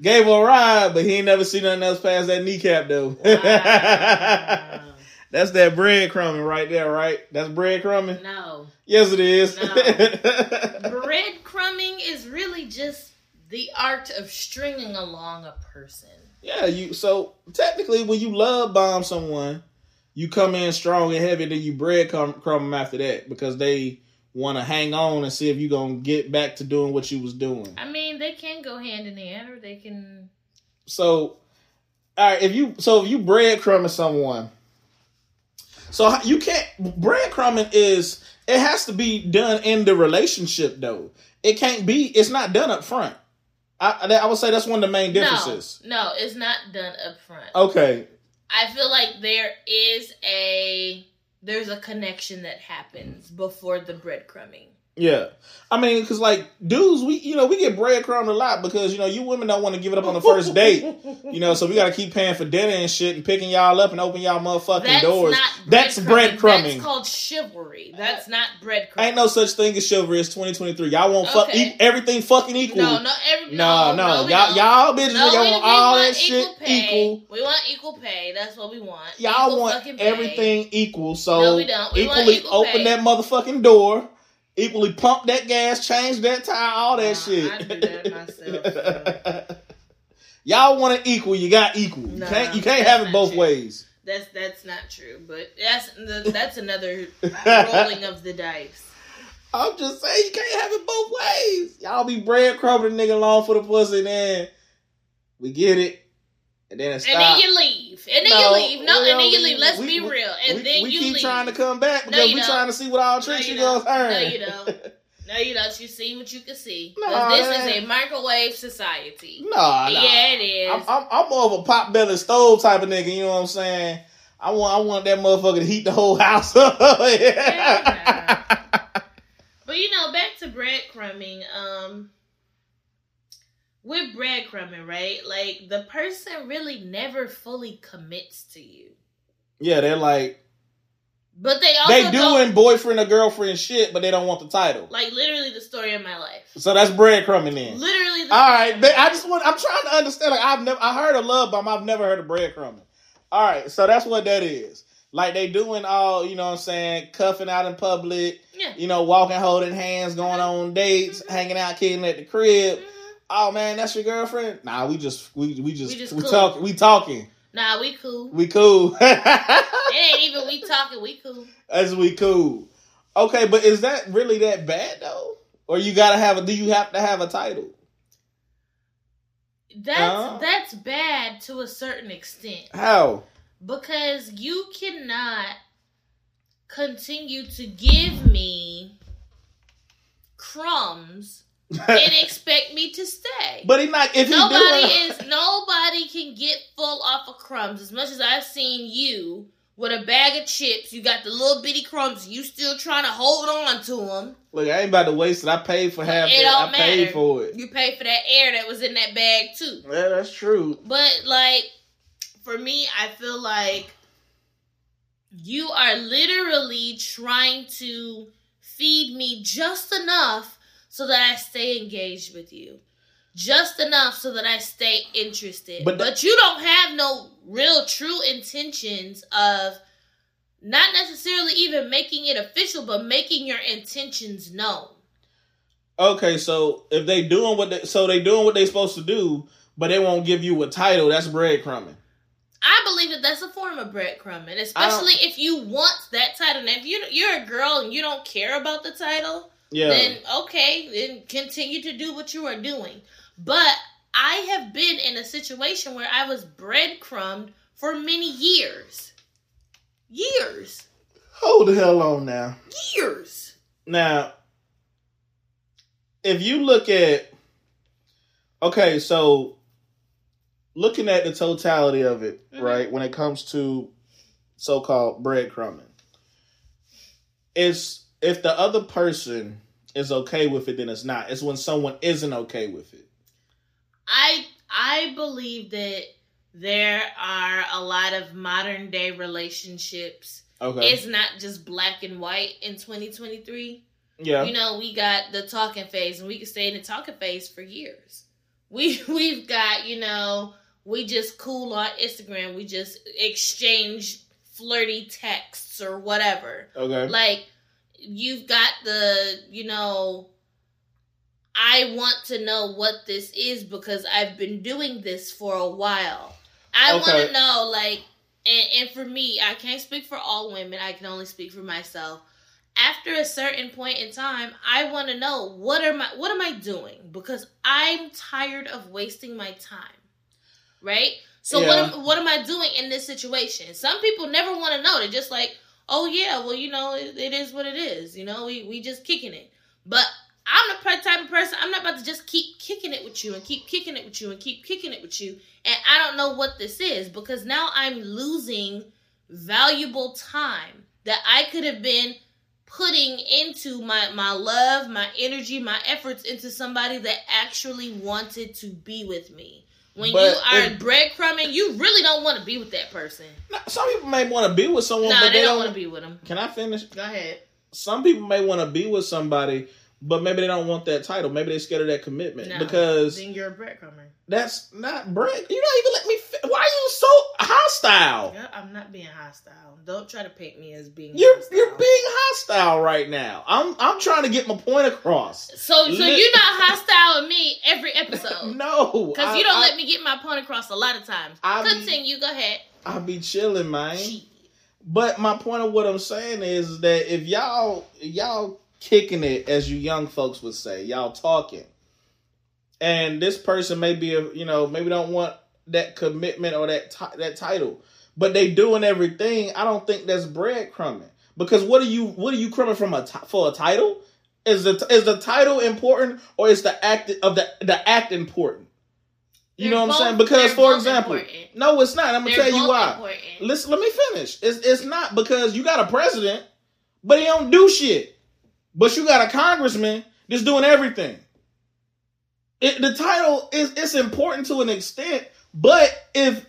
Gave her a ride, but he ain't never seen nothing else past that kneecap though. Wow. That's that breadcrumbing right there, right? That's breadcrumbing. No. Yes, it is. Breadcrumbing is really just the art of stringing along a person. yeah, you. So technically, when you love bomb someone, you come in strong and heavy, then you breadcrumb crumb 'em after that because they want to hang on and see if you're gonna get back to doing what you was doing. I mean, they can go hand in hand or they can. So, all right, if you so if you breadcrumbing someone, so you can't breadcrumbing is it has to be done in the relationship though. It can't be. It's not done up front. I I would say that's one of the main differences. No, no, it's not done up front. Okay, I feel like there is a there's a connection that happens before the breadcrumbing. Yeah. I mean, because like dudes, we you know we get breadcrumbed a lot because you know you women don't want to give it up on the first date. You know, so we got to keep paying for dinner and shit and picking y'all up and open y'all motherfucking That's doors. not That's breadcrumbing. breadcrumbing. That's called chivalry. That's not breadcrumbing. Ain't no such thing as chivalry. It's 2023. Y'all want fuck Okay. e- everything fucking equal. No, no, every, no, no, no. y'all, y'all bitches, No, y'all we, want all want that shit equal pay. equal. We want equal pay. That's what we want. Y'all Equal want fucking pay. everything equal. So No, we don't. We want equally equal open pay. that motherfucking door. Equally pump that gas, change that tire, all that Nah, shit. I do that myself, y'all want it equal. You got equal. you can't. You can't have it both true. ways. That's that's not true. But that's that's another rolling of the dice. I'm just saying you can't have it both ways. Y'all be breadcrumbing a nigga long for the pussy, and then we get it, and then it stops. And then you leave. And then No, you leave. No, and then you leave. Let's We- be we- real. And we, then we you keep leave. trying to come back because you we don't. trying to see what all No, tricks you you gonna don't. No, you don't. No, you don't. You see what you can see. No, this is a microwave society. Nah, nah. Yeah, it is. I'm, I'm, I'm more of a pot belly stove type of nigga. You know what I'm saying? I want I want that motherfucker to heat the whole house up. But you know, back to breadcrumbing. Um, with breadcrumbing, right? Like the person really never fully commits to you, yeah, they're like but they also they doing boyfriend or girlfriend shit, but they don't want the title. like literally the story of my life. So that's breadcrumbing then. Literally, the All right, but I just want. I'm trying to understand. Like I've never. I heard of love bomb. I've never heard of breadcrumbing. All right, so that's what that is. Like they doing all. You know what I'm saying? Cuffing out in public. Yeah. You know, walking, holding hands, going on dates, hanging out, kidding at the crib. Mhm. Oh man, that's your girlfriend? Nah, we just we we just We we, cool. talk we talking. Nah, we cool. We cool. It ain't even we talking. We cool. As we cool. Okay, but is that really that bad though? Or you gotta have a? Do you have to have a title? That's Huh? that's bad to a certain extent. How? because you cannot continue to give me crumbs and expect me to stay. but he not. If nobody doing, is nobody can get full off of crumbs as much as I've seen you with a bag of chips. You got the little bitty crumbs. You still trying to hold on to them. Look, I ain't about to waste it. I paid for half. It that. I don't paid matter. for it. You pay for that air that was in that bag too. Yeah, that's true. But like for me, I feel like you are literally trying to feed me just enough so that I stay engaged with you. Just enough so that I stay interested. But But, you don't have no real true intentions of not necessarily even making it official, but making your intentions known. Okay, so if they doing what they so they doing what they supposed to do, but they won't give you a title, that's breadcrumbing. I believe that that's a form of breadcrumbing, especially if you want that title. Now, if you you're a girl and you don't care about the title, Yeah. then okay, then continue to do what you are doing. But I have been in a situation where I was breadcrumbed for many years, years, Hold the hell on now. years. Now, if you look at okay, so looking at the totality of it, Mhm. right, when it comes to so-called breadcrumbing, it's if the other person is okay with it, then it's not. It's when someone isn't okay with it. I I believe that there are a lot of modern day relationships. Okay. It's not just black and white in 2023. yeah. You know, we got the talking phase, and we can stay in the talking phase for years. We we've got you know, we just cool on Instagram. We just exchange flirty texts or whatever. Okay. Like you've got the, you know, I want to know what this is because I've been doing this for a while. I want to know, like, and, and for me, I can't speak for all women. I can only speak for myself. After a certain point in time, I want to know what am I what am I doing because I'm tired of wasting my time. Right? So what am, what am I doing in this situation? Some people never want to know. They're just like, "Oh yeah, well, you know, it, it is what it is. You know, we we just kicking it." But I'm the type of person. I'm not about to just keep kicking it with you and keep kicking it with you and keep kicking it with you, and I don't know what this is because now I'm losing valuable time that I could have been putting into my my love, my energy, my efforts into somebody that actually wanted to be with me. When But you are if- breadcrumbing, you really don't want to be with that person. Now, Some people may want to be with someone, nah, but they, they, don't don't. want to be with them. Can I finish? Go ahead. Some people may want to be with somebody, but maybe they don't want that title. Maybe they're scared of that commitment No, because then you're a breadcrumber. that's not bread. You don't even let me. Fi- Why are you so hostile? Yeah, I'm not being hostile. Don't try to paint me as being. You're hostile. you're being hostile right now. I'm I'm trying to get my point across. So, so Lit- you're not hostile with me every episode. No, Because you don't I- let me get my point across a lot of times. I be- Continue. Go ahead. I be chilling, man. But my point of what I'm saying is that if y'all y'all kicking it, as you young folks would say, y'all talking, and this person may be a you know maybe don't want that commitment or that ti- that title, but they doing everything. I don't think that's breadcrumbing because what are you what are you crumbing from a for a title? Is the is the title important or is the act of the the act important? You They're know what both- I'm saying? Because for example, important. no, it's not. I'm gonna They're tell you why. important. Listen, let me finish. It's it's not because you got a president, but he don't do shit. But you got a congressman that's doing everything. It, the title is it's important to an extent, but if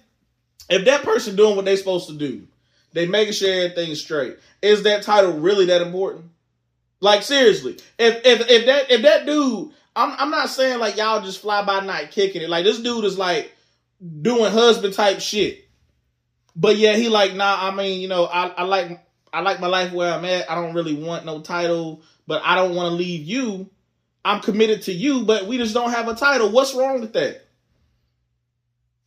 if that person doing what they supposed to do, they making sure everything's straight. Is that title really that important? Like seriously, if if if that if that dude, I'm I'm not saying like y'all just fly by night kicking it. Like this dude is like doing husband type shit. But yeah, he like, nah, I mean, you know, I, I like I like my life where I'm at. I don't really want no title, but I don't want to leave you. I'm committed to you, but we just don't have a title. What's wrong with that?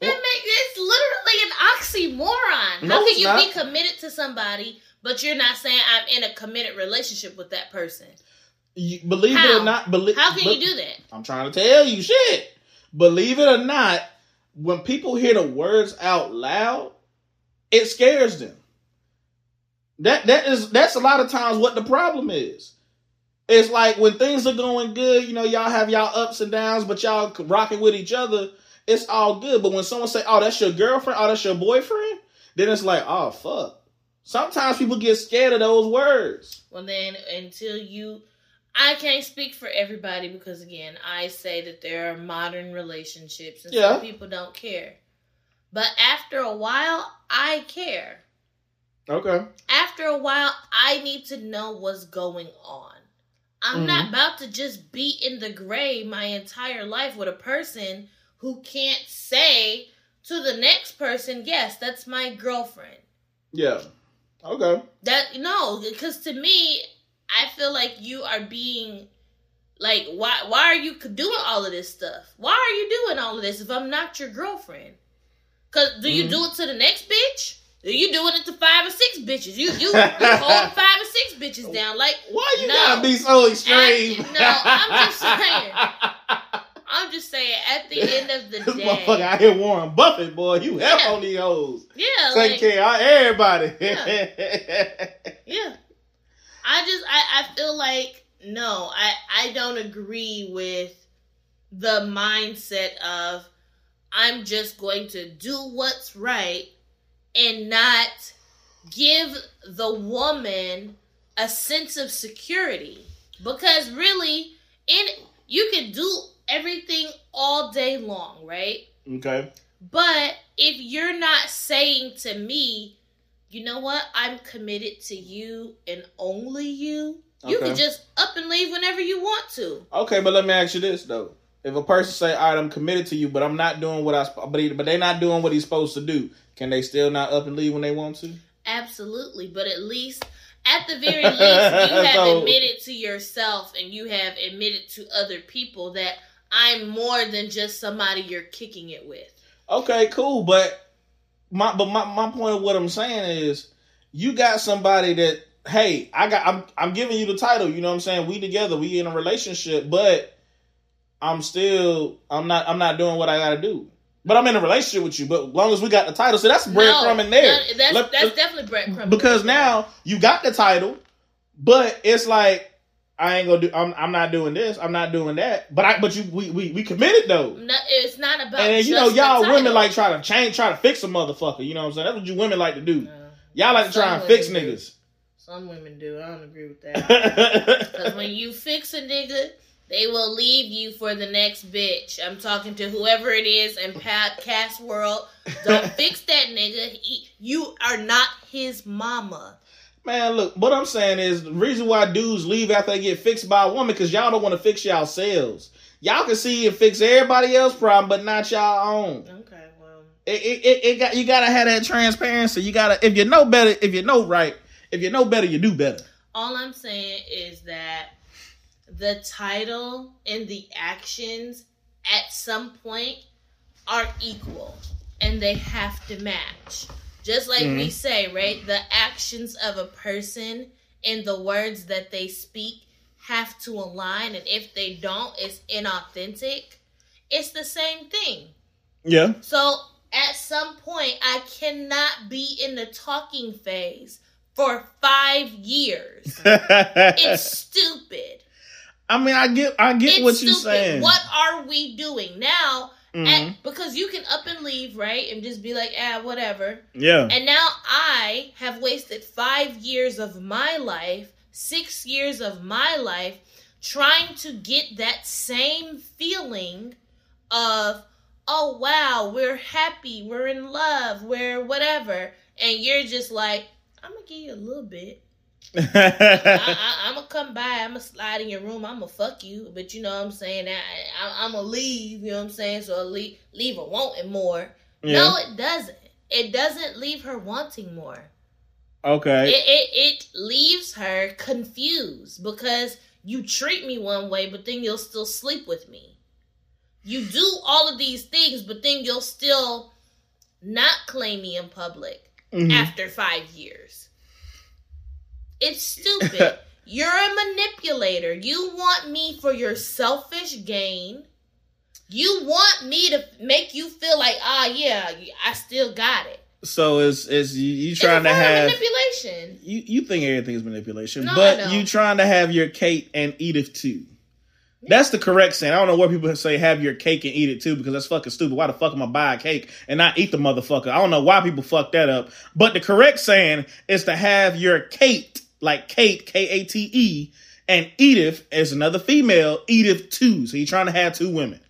That make it's literally an oxymoron. No, How can you not. be committed to somebody, but you're not saying I'm in a committed relationship with that person? You, believe it or not, believe How can you do that? I'm trying to tell you shit. Believe it or not, when people hear the words out loud, it scares them. That that is that's a lot of times what the problem is. It's like when things are going good, you know, y'all have y'all ups and downs, but y'all rocking with each other. It's all good. But when someone say, "Oh, that's your girlfriend," "Oh, that's your boyfriend," then it's like, "Oh, fuck." Sometimes people get scared of those words. Well, then until you, I can't speak for everybody because again, I say that there are modern relationships and Yeah. some people don't care. But after a while, I care. Okay. After a while, I need to know what's going on. I'm not about to just be in the gray my entire life with a person who can't say to the next person, "Yes, that's my girlfriend." Yeah. Okay. That no, because to me, I feel like you are being like, why? Why are you doing all of this stuff? Why are you doing all of this if I'm not your girlfriend? Cause do you Mhm. do it to the next bitch? You doing it to five or six bitches? You you, you hold five or six bitches down like Why you No. gotta be so extreme? I- no, I'm just saying. I'm just saying. At the end of the This motherfucker day, out here Warren Buffett, boy. You help Yeah. on these hoes. yeah, Take like, care of everybody. Yeah. I just I, I feel like no, I I don't agree with the mindset of I'm just going to do what's right and not give the woman a sense of security because really in you can do everything all day long, right? okay. But if you're not saying to me, you know what, I'm committed to you and only you, you can just up and leave whenever you want to. Okay, but let me ask you this though. If a person say, "All right, I'm committed to you, but I'm not doing what I," but he, but they not doing what he's supposed to do, can they still not up and leave when they want to? Absolutely, but at least, at the very least, you have So- admitted to yourself and you have admitted to other people that I'm more than just somebody you're kicking it with. Okay, cool, but my but my, my point of what I'm saying is you got somebody that hey, I got I'm I'm giving you the title, you know what I'm saying? We together, we in a relationship, but I'm still I'm not I'm not doing what I gotta do. But I'm in a relationship with you, but as long as we got the title, so that's breadcrumb in there. no, that's Let- that's definitely breadcrumb. because now you got the title, but it's like I ain't gonna do. I'm, I'm not doing this. I'm not doing that. But I. But you. We. We, we committed though. No, it's not about. And then, you know, y'all women like try to change, try to fix a motherfucker. You know what I'm saying? That's what you women like to do. No. Y'all like to try and fix do. niggas. Some women do. I don't agree with that. Because when you fix a nigga, they will leave you for the next bitch. I'm talking to whoever it is in podcast world. Don't fix that nigga. He, you are not his mama. Man, look, what I'm saying is the reason why dudes leave after they get fixed by a woman because y'all don't want to fix yourselves. Y'all can see and fix everybody else's problem, but not y'all own. Okay, well, It, it, it, it got you gotta have that transparency. You gotta if you know better, if you know right, if you know better, you do better. all I'm saying is that the title and the actions at some point are equal and they have to match. Just like we mm-hmm. say, right? The actions of a person and the words that they speak have to align, and if they don't, it's inauthentic. It's the same thing. Yeah. So at some point, I cannot be in the talking phase for five years. It's stupid. I mean, I get, I get It's what you're saying. What are we doing now? Mhm. At, because you can up and leave, right, and just be like, ah, whatever. Yeah. And now I have wasted five years of my life, six years of my life, trying to get that same feeling of, oh wow, we're happy, we're in love, we're whatever. And you're just like, I'm gonna give you a little bit. I, I'm gonna come by. I'm gonna slide in your room. I'm gonna fuck you, but you know what I'm saying. I, I'm gonna leave. You know what I'm saying. So I leave, leave her wanting more. No, it doesn't. It doesn't leave her wanting more. Okay. It, it it leaves her confused because you treat me one way, but then you'll still sleep with me. You do all of these things, but then you'll still not claim me in public Mhm. after five years. It's stupid. You're a manipulator. You want me for your selfish gain. You want me to make you feel like, ah, yeah, I still got it. So it's it's you, you trying a to have manipulation. you you think everything is manipulation, No, but you trying to have your cake and eat it too. That's the correct saying. I don't know where people say have your cake and eat it too because that's fucking stupid. Why the fuck am I buy a cake and not eat the motherfucker? I don't know why people fuck that up. But the correct saying is to have your Kate, like Kate, K A T E, and Edith as another female, Edith too. So you're trying to have two women.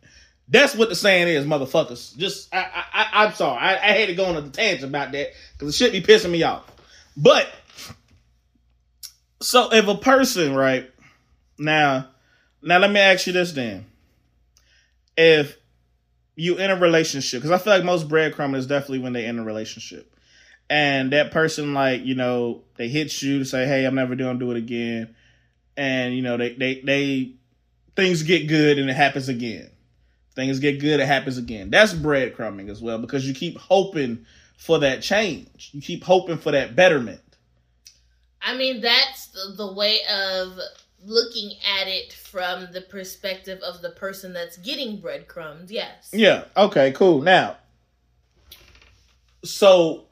That's what the saying is, motherfuckers. Just I I, I'm sorry. I, I had to go on a tangent about that because it should be pissing me off. But so if a person, right now, now let me ask you this then: if you in a relationship, because I feel like most breadcrumbing is definitely when they in a relationship, and that person, like you know, they hit you to say, "Hey, I'm never gonna do it again," and you know, they they they things get good and it happens again. Things get good, it happens again. That's breadcrumbing as well because you keep hoping for that change. You keep hoping for that betterment. I mean, that's the, the way of looking at it from the perspective of the person that's getting breadcrumbs. Yes. Yeah. Okay. Cool. Now, so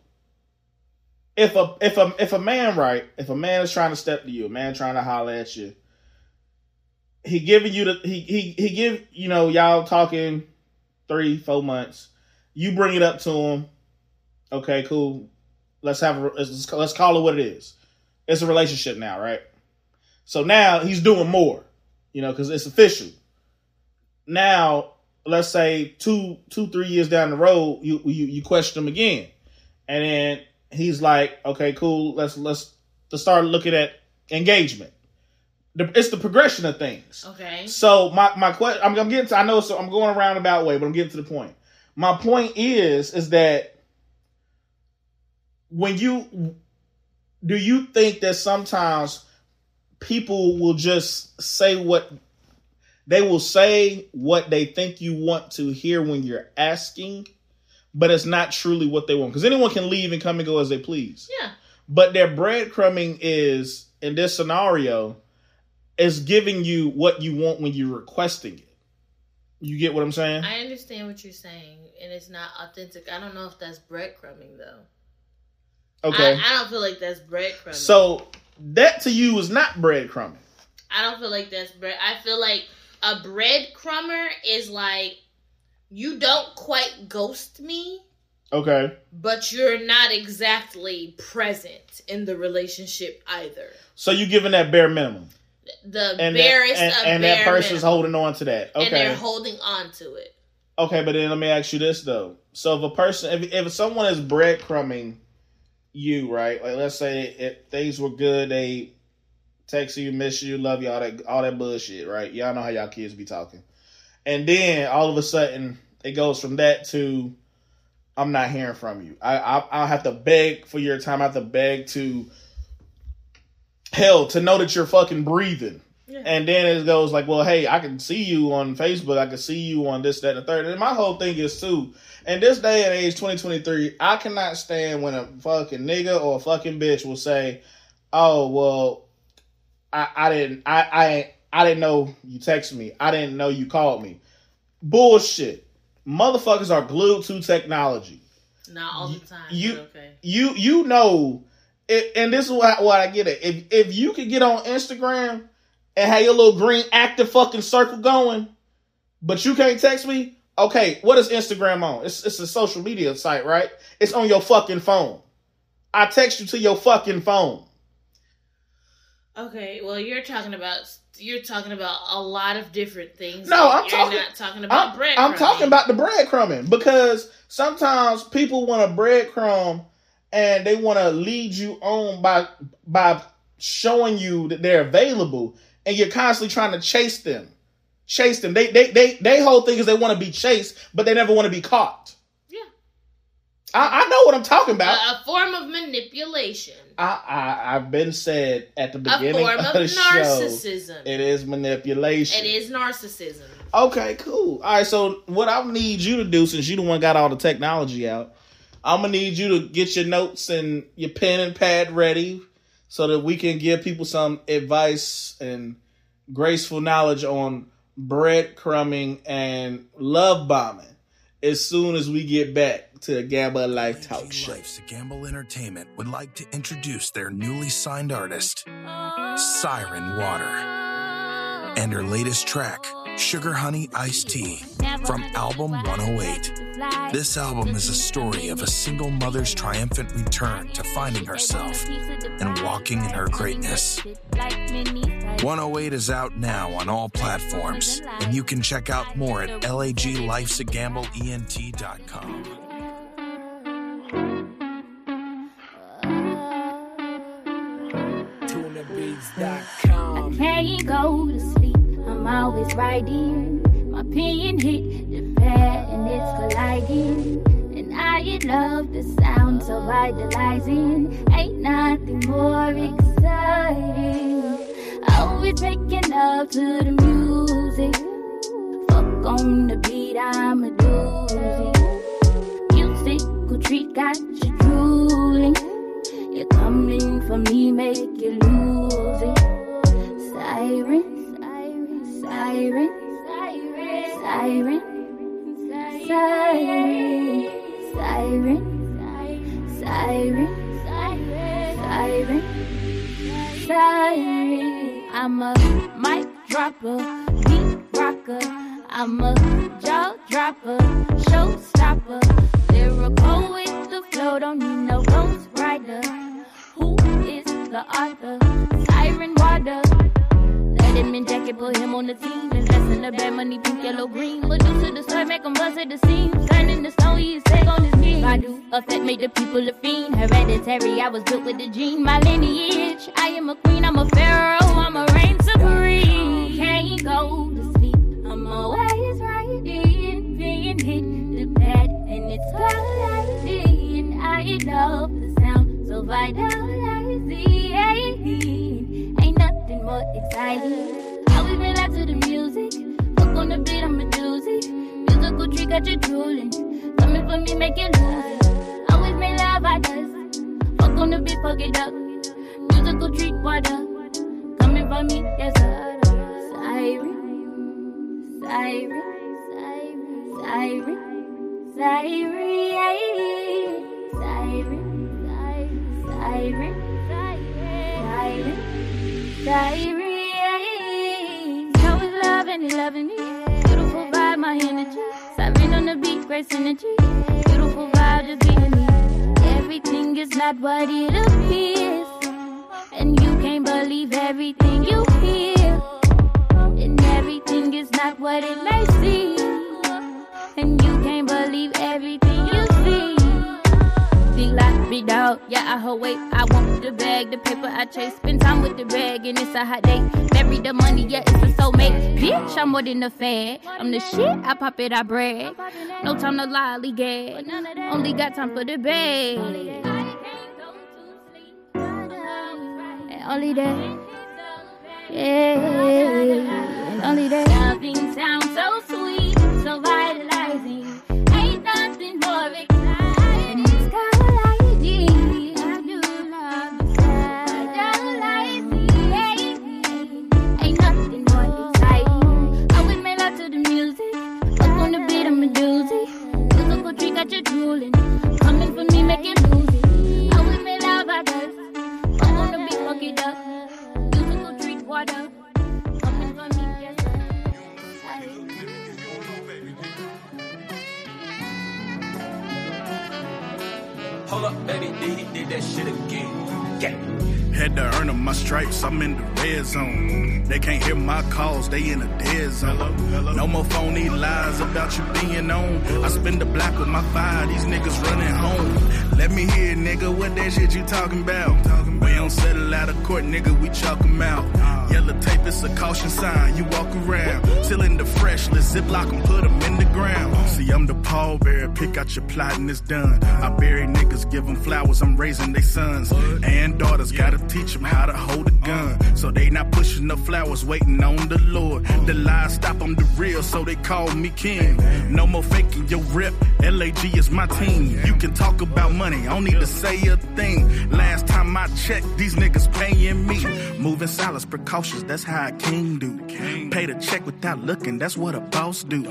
if a if a if a man right, if a man is trying to step to you, a man trying to holler at you, he giving you the he he he give you know y'all talking three four months, you bring it up to him. Okay. Cool. Let's have a let's, let's call it what it is. It's a relationship now, right? So now he's doing more, you know, because it's official. Now let's say two two three years down the road you you, you question him again and then he's like okay cool let's let's let's start looking at engagement. The, it's the progression of things. Okay. so my my question I'm, I'm getting to i know so i'm going around about way but i'm getting to the point. My point is is that when you do you think that sometimes people will just say what they will say what they think you want to hear when you're asking, but it's not truly what they want? Because anyone can leave and come and go as they please. Yeah. But their breadcrumbing is in this scenario is giving you what you want when you're requesting it. You get what I'm saying? I understand what you're saying, and it's not authentic. I don't know if that's breadcrumbing though. okay. I, I don't feel like that's breadcrumbing. so that to you is not breadcrumbing. I don't feel like that's bread. I feel like a breadcrumber is like you don't quite ghost me, Okay. but you're not exactly present in the relationship either. So you're giving that bare minimum. The And barest that, and, and that person's minimum. holding on to that. Okay. And they're holding on to it. Okay, but then let me ask you this though. So if a person if if someone is breadcrumbing you, right? Like let's say if things were good, they text you, miss you, love you, all that all that bullshit, right? Y'all know how y'all kids be talking. And then all of a sudden it goes from that to I'm not hearing from you. I I I'll have to beg for your time. I have to beg to hell to know that you're fucking breathing. Yeah. And then it goes like, well, hey, I can see you on Facebook. I can see you on this, that, and the third. And my whole thing is too, in this day and age, 2023, I cannot stand when a fucking nigga or a fucking bitch will say, oh, well, I, I didn't, I, I, I didn't know you texted me. I didn't know you called me. Bullshit. Motherfuckers are glued to technology Not all the time. you- okay. you you know, it, and this is what what I get it. If if you could get on Instagram and have your little green active fucking circle going, but you can't text me, okay, what is Instagram on? It's it's a social media site, right? It's on your fucking phone. I text you to your fucking phone. Okay, well, you're talking about you're talking about a lot of different things. No, I'm talking- not talking about I'm, bread. I'm talking about the breadcrumbing because sometimes people want a breadcrumb and they want to lead you on by by showing you that they're available, and you're constantly trying to chase them, chase them. They they they they whole thing is they want to be chased, but they never want to be caught. I, I know what I'm talking about. a form of manipulation, I, I I've been said at the a beginning form of of the show. narcissism. It is manipulation. it is narcissism. Okay, cool. All right, so what I need you to do, since you the one got all the technology out, I'm gonna need you to get your notes and your pen and pad ready, so that we can give people some advice and graceful knowledge on breadcrumbing and love bombing. As soon as we get back to the Gamble Life Talk Show. Life's Gamble Entertainment would like to introduce their newly signed artist, Siren Water, and her latest track, Sugar Honey Iced Tea, from album 108. This album is a story of a single mother's triumphant return to finding herself and walking in her greatness. 108 is out now on all platforms, and you can check out more at laglifesagambleent.com. can't go to sleep. I'm always here. My pen hit the pad and it's colliding. And I love the sound so vitalizing. Ain't nothing more exciting. Always making love to the music. Fuck on the beat, I'm a doozy. Musical treat got you drooling. You're coming for me, make you lose it. Siren, siren, siren, siren, siren, siren, siren, siren. I'm a mic dropper, beat rocker. I'm a jaw dropper, showstopper. Lyrical with the flow, don't need no ghost rider. Who is the author? Siren water. Inject it, put him on the team. Invest in the bad money, pink, yellow, green. But due to the story, make him bust at the seams. Turning the stone, he's take on his knees. Badu effect made the people a fiend. Hereditary, I was built with the gene. My lineage, I am a queen, I'm a pharaoh, I'm a reign supreme. Can't go to sleep, I'm always right in, being hit the bed, and it's colliding. I love the sound so vitalizing. silent. Always been loud to the music. Fuck on the beat, I'm a doozy. Musical trick, got you drooling. Coming for me, make it. Always made love, I just. Fuck on the beat, fuck it up. Musical treat, water. Coming for me, yes, sir. Siren. Siren. Siren. Siren. Siren. Siren. Siren. Loving me? Beautiful vibe, my energy. On the beat, great synergy. Beautiful vibe, just beating me. Everything is not what it appears. And you can't believe everything you hear. And everything is not what it may seem. And you can't believe everything. Big like big dog, yeah, I hold weight. I want the bag, the paper I chase. Spend time with the bag, and it's a hot day. Marry the money, yeah, it's a soulmate. Bitch, I'm more than a fan. I'm the shit, I pop it, I brag. No time to lie. Only got time for the bag. Only that. Yeah, only that. Nothing sounds so sweet, rolling. Coming for me, making movies. I will me love others. I wanna be fucked up. Musical treat water. Coming for me, yes. Hold up, baby, did he did that shit again? Yeah. Had to earn 'em my stripes, I'm in the red zone. They can't hear my calls, they in a dead zone. No more phony lies about you being on. I spend the block with my five, these niggas running home. Let me hear, nigga, what that shit you talking about? We don't settle out of court, nigga, we chalk 'em out. Yellow tape, it's a caution sign, you walk around. Till in the fresh, let's ziplock 'em, put 'em in the ground. See, I'm the pallbearer, pick out your plot and it's done. I bury niggas, give 'em flowers, I'm raising they sons. And daughters, gotta teach 'em how to hold a gun. So they not pushing the flowers, waiting on the Lord. The lies stop 'em the real, so they call me king. No more faking your rep, LAG is my team. You can talk about money, I don't need to say a thing. Last time I checked, these niggas paying me. Moving silence, precautions, that's how a king do. Pay the check without looking, that's what a boss do.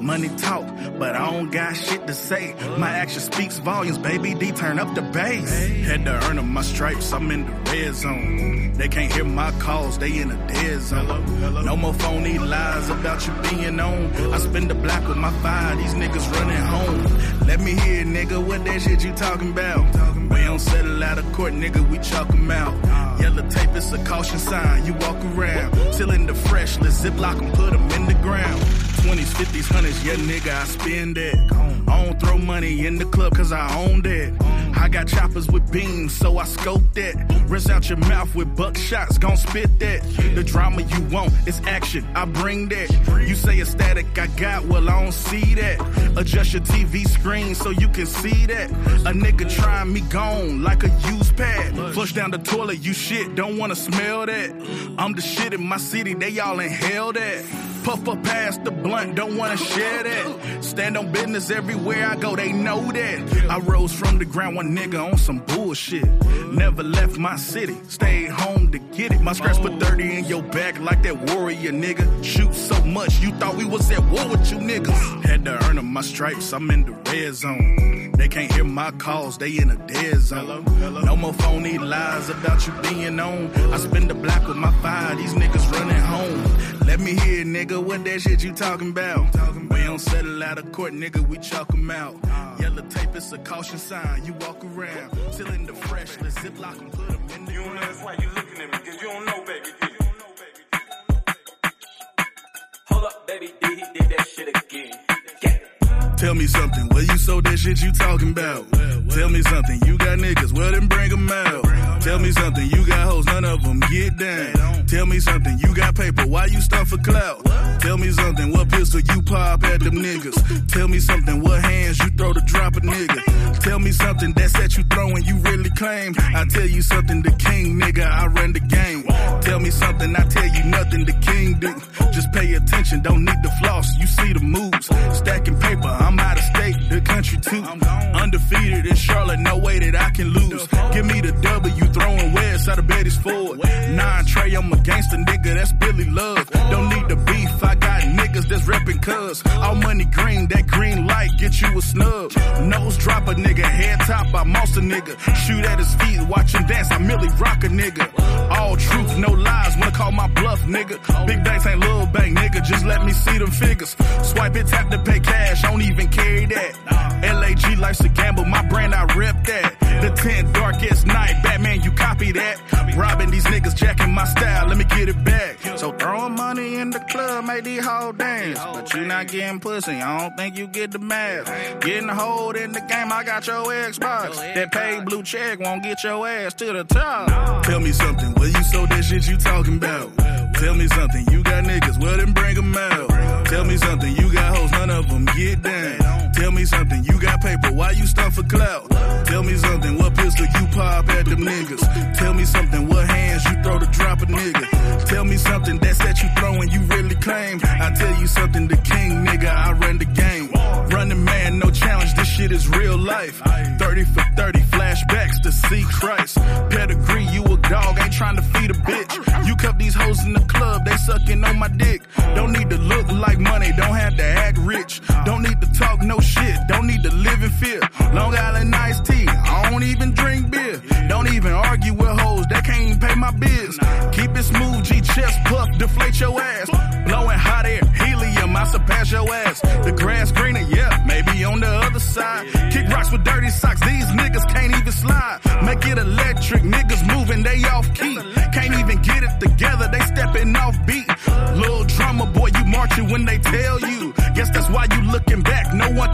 Money talk, but I don't got shit to say. My action speaks volumes, baby D, turn up the bass. Had to earn 'em my stripes, I'm in the red zone. They can't hear my calls, they in a dead zone. No more phony lies about you being on. I spend the block with my five, these niggas running home. Let me hear, nigga, what that shit you talking about? We don't settle out of court, nigga, we chalk 'em out. Yellow tape, is a caution sign, you walk around. Till in the fresh, let's ziplock 'em, put 'em in the ground. 20s, 50s, 100s, yeah, nigga, I spend that. I don't throw money in the club cause I own that. I got choppers with beams, so I scope that. Rinse out your mouth with buckshots, gon' spit that. The drama you want, it's action, I bring that. You say it's static, I got, well, I don't see that. Adjust your TV screen so you can see that. A nigga trying me gone like a used pad. Flush down the toilet, you shit, don't wanna smell that. I'm the shit in my city, they all inhale that. Puff up past the blunt, don't wanna share that. Stand on business everywhere I go, they know that. I rose from the ground, one nigga on some bullshit. Never left my city, stayed home to get it. My scratch put 30 in your back like that warrior nigga. Shoot so much, you thought we was at war with you niggas. Had to earn them my stripes, I'm in the red zone. They can't hear my calls, they in a dead zone. No more phony lies about you being on. I spend the block with my five, these niggas running home. Let me hear, nigga, what that shit you talking about? We don't settle out of court, nigga, we chalk 'em out. Yellow tape, it's a caution sign, you walk around. Till in the fresh, let's ziplock 'em, put 'em in the You don't know that's why you looking at me, cause you don't know, baby. D. Hold up, baby, did he did that shit again? Yeah. Tell me something, where you sold that shit you talking about? Tell me something, you got niggas, well then bring 'em out. Tell me something, you got hoes, none of them get down. Tell me something, you got paper, why you stuff for clout? Tell me something, what pistol you pop at them niggas? Tell me something, what hands you throw to drop a nigga? Tell me something, that set you throwing you really claim. I tell you something, the king nigga, I run the game. Tell me something, I tell you nothing, the king do. Just pay attention, don't need the floss, you see the moves. Stacking paper, I'm out of state, the country too. i'm Undefeated in Charlotte, no way that I can lose. Give me the W, throwing west out of Betty's Ford. Nine Trey, I'm a gangster nigga, that's Billy Love. Don't need the beef, I got niggas that's reppin' cuz. All money green, that green light get you a snub. Nose drop a nigga, head top, I moss a nigga. Shoot at his feet, watch him dance, I merely rock a nigga. All truth, no lies, wanna call my bluff, nigga. Big banks ain't little bank, nigga, just let me see them figures. Swipe it, tap to pay cash, don't even carry that. LAG life's a gamble, my brand, I rep that. The 10 darkest night, Batman, you copy that. Robbing these niggas, jacking my style, let me get it back. So throwing money in the club, make these whole dance. But you not getting pussy, I don't think you get the math. Getting hold in the game, I got your Xbox. That paid blue check won't get your ass to the top. Tell me something, where you sold that shit you talking about? Tell me something, you got niggas, well then bring 'em out. Tell me something, you got hoes, none of them get down. Tell me something, you got paper, why you stuff for clout? Tell me something, what pistol you pop at them niggas? Tell me something, what hands you throw to drop a nigga? Tell me something, that set you throwing you really claim. I tell you something, the king nigga, I run the game. Running man, no challenge, this shit is real life. 30 for 30, flashbacks to see Christ. Pedigree, you a dog, ain't trying to feed a bitch. You cup these hoes in the club, they sucking on my dick. Don't need to look like money, don't have to act rich. Don't need to talk no shit, don't need to live in fear. Long Island iced tea, I don't even drink beer. Don't even argue with hoes, they can't even pay my bills. Keep it smooth, G chest puff, deflate your ass.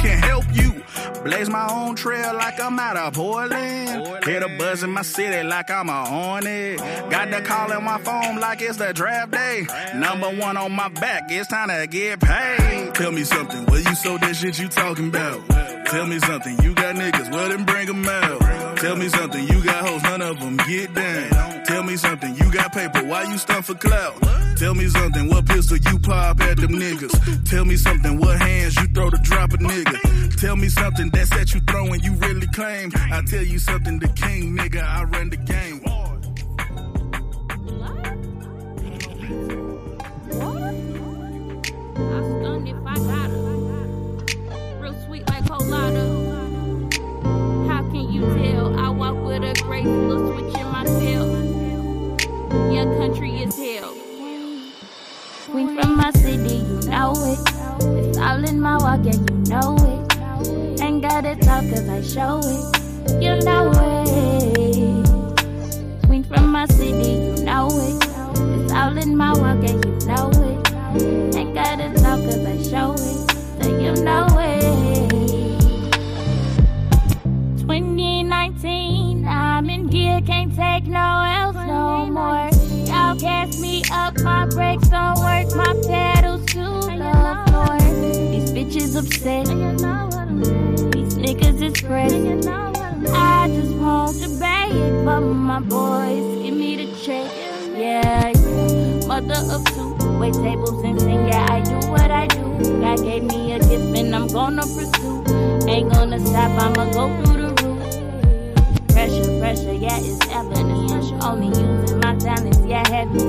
Can help you. Blaze my own trail like I'm out of Portland. The buzz in my city like I'm a hornet. Got the call in my phone like it's the draft day. Number one on my back, it's time to get paid. Tell me something, what you sold that shit you talking about? Tell me something, you got niggas, well then bring 'em out. Tell me something, you got hoes, none of them get down. Tell me something, you got paper, why you stuff for clout? Tell me something, what pistol you pop at them niggas? Tell me something, what hands you throw to drop a nigga? Tell me something, that set you throwing you really claim. I tell you something, the king nigga, I run the game. What? I stunned if I got her. Real sweet like Colada. How can you tell? I walk with a grace, little switch in my tail. Your country is hell. Queen from my city, you know it. It's all in my walk, yeah, you know it. Ain't gotta talk cause I show it. You know it. Queen from my city, you know it. It's all in my walk, yeah, you know it. Ain't gotta talk cause I show it. So you know it. 2019, I'm in gear, can't take no else no more. Y'all cast me up, my brakes don't work, my pedals to the floor. These bitches upset, these niggas is pressed. I just want to beg for my boys, give me the check. Yeah, mother of two, wait tables and sing. Yeah, I do what I do. God gave me a gift and I'm gonna pursue. Ain't gonna stop, I'ma go through the roof. Pressure, pressure, yeah, it's evidence. Only using my talents, yeah, heavy.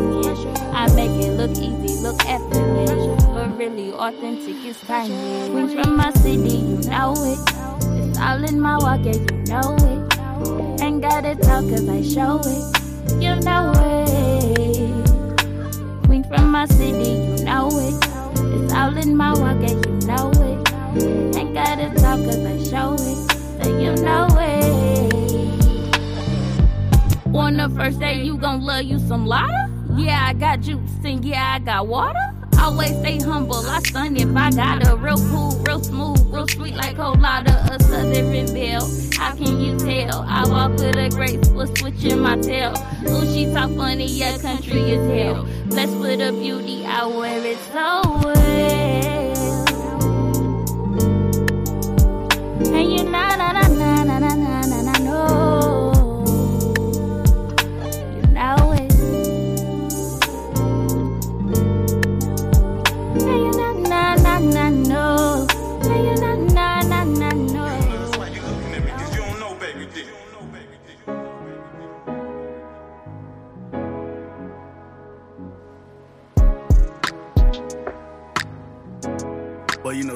I make it look easy, look effortless. Really authentic, it's timeless. Queens from my city, you know it. It's all in my walk, yeah, you know it. Ain't gotta talk cause I show it. You know it. Queen from my city, you know it. It's all in my walk, yeah, you know it. Ain't gotta talk cause I show it. So you know it. On the first day, you gon' love you some lotta? Yeah, I got juice and yeah, I got water. Always stay humble, I stun if I got a real cool, real smooth, real sweet like colada, a southern belle. How can you tell? I walk with a graceful switch in my tail. Ooh, she talk funny, yeah, country as hell. Blessed with a beauty, I wear it so well. And you na na na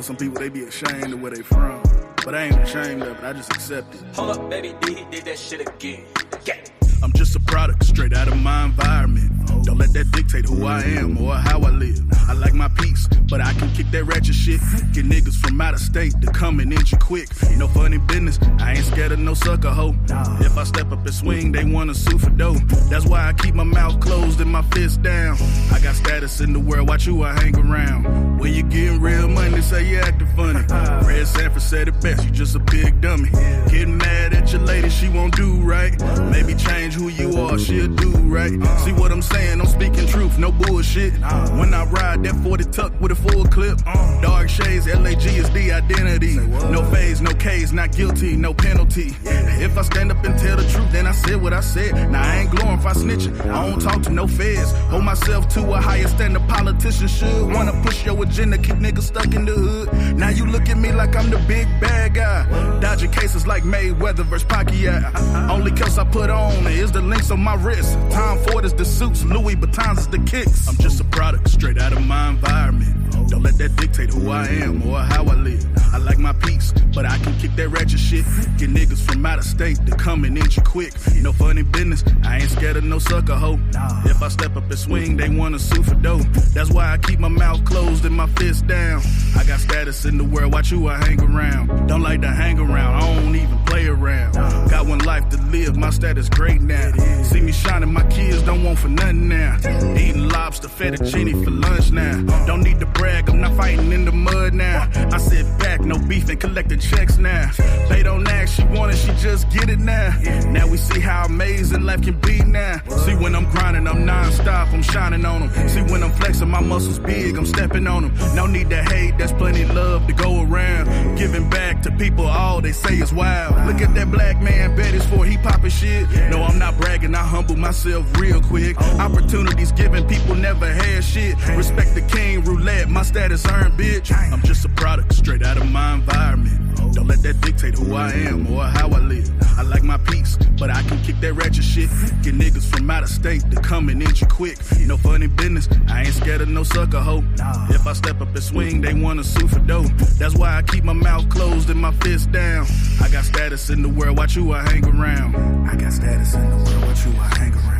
some people they be ashamed of where they from. But I ain't ashamed of it, I just accept it. Hold up, baby D, he did that shit again. Yeah. I'm just a product straight out of my environment. Don't let that dictate who I am or how I live. I like my peace, but I can kick that ratchet shit. Get niggas from out of state to come and inch you quick. No funny business, I ain't scared of no sucker hoe. If I step up and swing, they wanna sue for dough. That's why I keep my mouth closed and my fist down. I got status in the world, watch who I hang around. When you getting real money, say you acting funny. Fred Sanford said it best, you just a big dummy. Getting mad at your lady, she won't do right. Maybe change who you are, she'll do right. See what I'm saying? I'm speaking truth, no bullshit. When I ride that 40 tuck with a full clip, dark shades, LAG is the identity. No phase, no case, not guilty, no penalty. If I stand up and tell the truth, then I said what I said. Now I ain't glorify snitching, I don't talk to no feds. Hold myself to a higher standard, politicians should. Wanna push your agenda, keep niggas stuck in the hood. Now you look at me like I'm the big bad guy. Dodging cases like Mayweather versus Pacquiao. Only curse I put on is the links on my wrist. Tom Ford is the suits, Louis Vuittons is the kicks. I'm just a product straight out of my environment. Don't let that dictate who I am or how I live. I like my peace, but I can kick that ratchet shit. Get niggas from out of state to come and inch you quick. No funny business, I ain't scared of no sucker hoe. If I step up and swing, they wanna sue for dough. That's why I keep my mouth closed and my fist down. I got status in the world, watch who I hang around. Don't like to hang around, I don't even play around. Got one life to live, my status great now. See me shining, my kids don't want for nothing now. Eating lobster, fettuccine for lunch now. Don't need to brag, I'm not fighting in the mud now. I sit back, no beef and collect the checks now. They don't ask, she want it, she just get it now. Now we see how amazing life can be now. See when I'm grinding, I'm non-stop, I'm shining on them. See when I'm flexing, my muscles big, I'm stepping on them. No need to hate, there's plenty love to go around. Giving back to people, all they say is wild. Look at that black man, bet it's for he poppin' shit. No, I'm not bragging, I humble myself real quick. Opportunities given, people never had shit. Respect the king, roulette, my status earned, bitch. I'm just a product straight out of my environment. Oh. Don't let that dictate who I am or how I live. I like my peace, but I can kick that ratchet shit. Get niggas from out of state to come and inch you quick. No funny business, I ain't scared of no sucker hoe. If I step up and swing, they wanna sue for dough. That's why I keep my mouth closed and my fist down. I got status in the world, watch who I hang around. I got status in the world, watch who I hang around.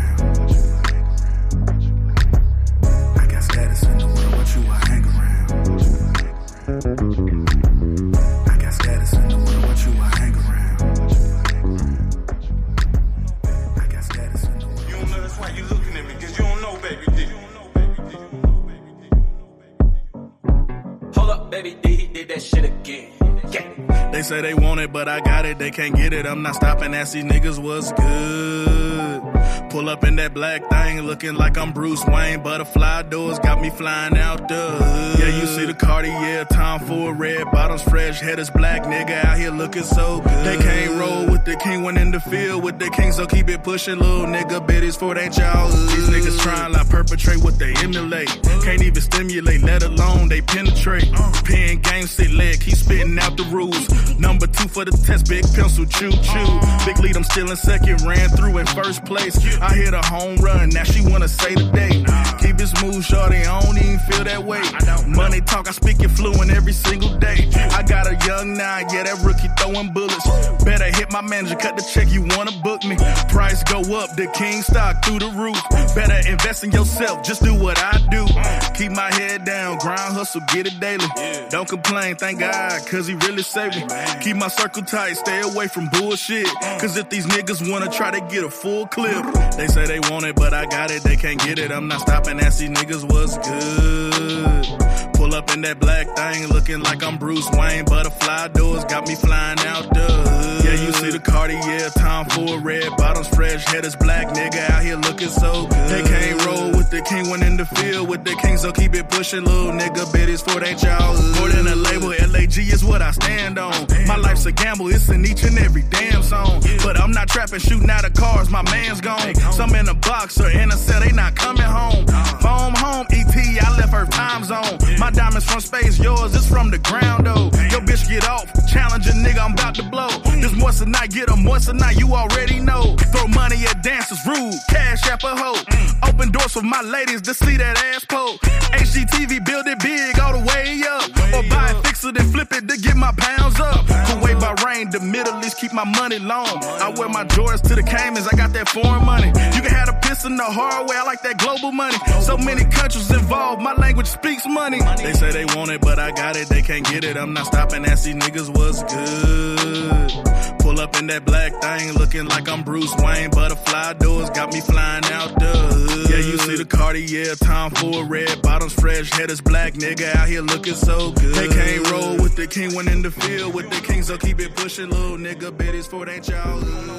I got status in the world, watch who I hang around. I got status in the world, watch who I hang around. I got status in the world. You don't know that's why you looking at me, cause you don't know, baby D. Hold up, baby D, he did that shit again. Yeah. They say they want it, but I got it. They can't get it. I'm not stopping. Ask these niggas what's good. Pull up in that black thing, looking like I'm Bruce Wayne. Butterfly doors got me flying out the hood. Yeah, you see the Cartier, Tom Ford, red bottoms, fresh head is black nigga out here looking so good. They can't roll with the king when in the field with the king, so keep it pushing, little nigga. It's for ain't y'all. These niggas trying like perpetrate what they emulate. Can't even stimulate, let alone they penetrate. Pen game, sit leg, keep spitting out the rules. Number two for the test, big pencil, choo choo. Big lead, I'm still in second, ran through in first place. I hit a home run, now she wanna say the today. Keep it smooth, shorty, I don't even feel that way. Money talk, I speak it fluent every single day. I got a young nine, yeah, that rookie throwing bullets. Better hit my manager, cut the check, you wanna book me. Price go up, the king stock through the roof. Better invest in yourself, just do what I do. Keep my head down, grind, hustle, get it daily. Don't complain, thank God, cause he really saved me. Keep my circle tight, stay away from bullshit. Cause if these niggas wanna try to get a full clip, they say they want it, but I got it, they can't get it. I'm not stopping, these niggas what's good. Pull Pull up in that black thing, looking like I'm Bruce Wayne. Butterfly doors got me flying out the Yeah, you see the Cartier, Tom Ford red bottoms, fresh headers, black nigga out here looking so good. They can't roll with the king when in the field with the king, so keep it pushing, little nigga. It's for that childhood. More than a label, LAG is what I stand on. My life's a gamble, it's in each and every damn song. But I'm not trapping, shooting out of cars, my man's gone. Some in a box or in a cell, they not coming home. Home, home, ET, I left her time zone. My diamonds from space, yours is from the ground, though. Yo, bitch, get off. Challenge a nigga, I'm about to blow. This moist night, get them once a night, you already know. Throw money at dancers, rude. Cash app a hoe. Mm. Open doors for my ladies to see that ass pole. HGTV, build it big all the way up. Or buy it, fix it, and flip it to get my pounds up. Kuwait, Bahrain, the Middle East, keep my money long. I wear my Jordans to the Caymans, I got that foreign money. You can have a piss in the hard way, I like that global money. So many countries involved, my language speaks money. They say they want it, but I got it, they can't get it. I'm not stopping, ask these niggas what's good. Pull up in that black thing, looking like I'm Bruce Wayne. Butterfly doors got me flying out the hood. Yeah, you see the Cartier, Tom Ford red bottoms, fresh headers, black nigga out here looking so good. They can't roll with the king when in the field with the king, so keep it pushing, little nigga. Bet it's for that childhood.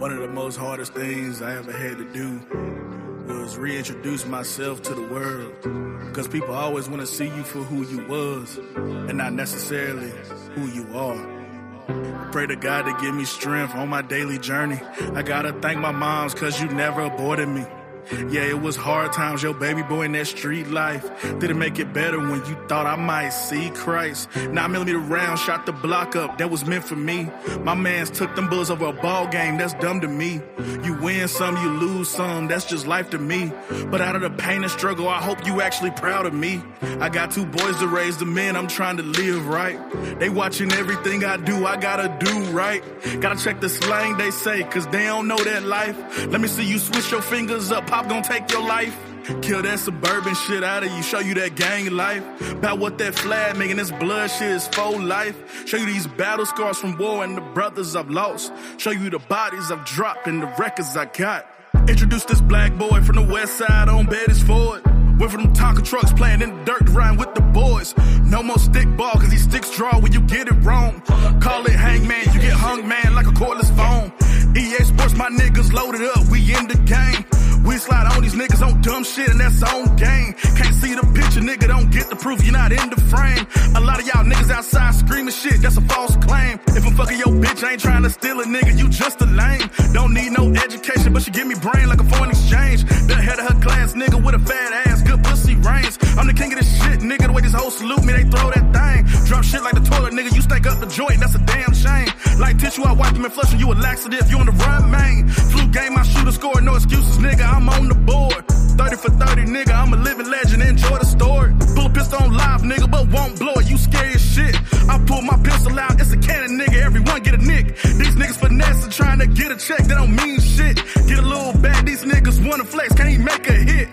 One of the most hardest things I ever had to do was reintroduce myself to the world. Cause people always want to see you for who you was and not necessarily who you are. Pray to God to give me strength on my daily journey. I gotta thank my moms cause you never aborted me. Yeah, it was hard times, yo, baby boy in that street life. Didn't make it better when you thought I might see Christ. Nine millimeter round shot the block up, that was meant for me. My mans took them bullets over a ball game, that's dumb to me. You win some, you lose some, that's just life to me. But out of the pain and struggle, I hope you actually proud of me. I got two boys to raise the men, I'm trying to live right. They watching everything I do, I gotta do right. Gotta check the slang they say, cause they don't know that life. Let me see you switch your fingers up, pop gonna take your life. Kill that suburban shit out of you, show you that gang life. About what that flag making this blood shit is for life. Show you these battle scars from war and the brothers I've lost. Show you the bodies I've dropped and the records I got. Introduce this black boy from the west side on Betty's Ford. Went from them Tonka trucks playing in the dirt riding with the boys. No more stick ball, cause these sticks draw when you get it wrong. Call it hangman, you get hung man like a cordless phone. EA Sports, my niggas loaded up, we in the game. We slide on these niggas on dumb shit and that's on game. Can't see the picture, nigga, don't get the proof, you're not in the frame. A lot of y'all niggas outside screaming shit, that's a false claim. If I'm fucking your bitch, I ain't trying to steal a nigga, you just a lame. Don't need no education, but she give me brain like a foreign exchange. The head of her class, nigga with a fat ass, good pussy reigns. I'm the king of this shit, nigga, the way this whole salute me, they throw that thing. Drop shit like the toilet, nigga, you stink up the joint, that's a damn shame. Like tissue, I wipe them and flush them, you a laxative, you on the run, man. Flu game, I shoot a score, no excuses, nigga, I'm on the board. 30 for 30, nigga, I'm a living legend, enjoy the story. Pull a pistol on live, nigga, but won't blow it, you scary as shit. I pull my pistol out, it's a cannon, nigga, everyone get a nick. These niggas finessing, trying to get a check, that don't mean shit. Get a little bad, these niggas wanna flex, can't even make a hit.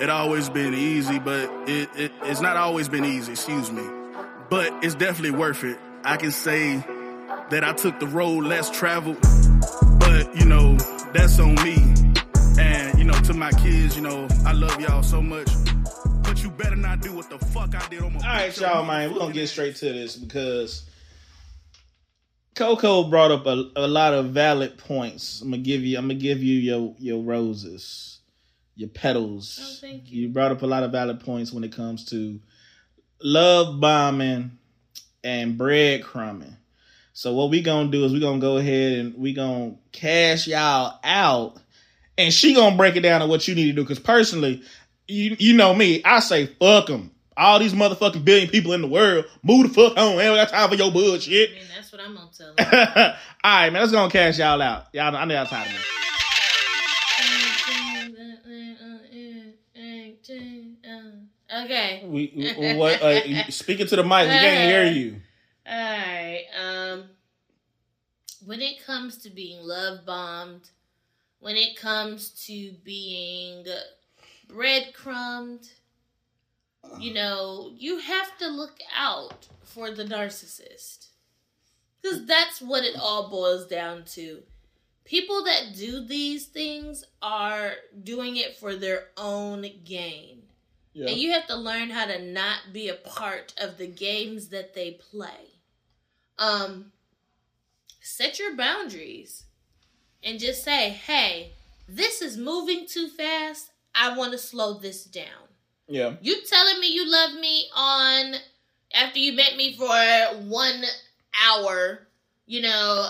It always been easy, but it, it it's not always been easy, excuse me. But it's definitely worth it. I can say that I took the road less traveled, but you know, that's on me. And, you know, to my kids, you know, I love y'all so much. But you better not do what the fuck I did on my All right, y'all, man, we're gonna get straight to this because Koko brought up a, a lot of valid points. I'm gonna give you. I'm gonna give you your your roses, your petals. Oh, thank You brought up a lot of valid points when it comes to love bombing and breadcrumbing. So what we gonna do is we gonna go ahead and we gonna cash y'all out, and she gonna break it down to what you need to do. Because personally, you you know me, I say fuck them. All these motherfucking billion people in the world, move the fuck on. Ain't got time for your bullshit. I mean, that's what I'm gonna tell her. All right, man, let's go and cash y'all out. Y'all, I know y'all tired of me. Okay. We, we- what? Uh, speaking to the mic, we can't hear you. Alright. Um when it comes to being love bombed when it comes to being breadcrumbed, you know, you have to look out for the narcissist. Because that's what it all boils down to. People that do these things are doing it for their own gain. Yeah. And you have to learn how to not be a part of the games that they play. Um set your boundaries and just say, "Hey, this is moving too fast. I want to slow this down." Yeah. You telling me you love me on after you met me for 1 hour, you know,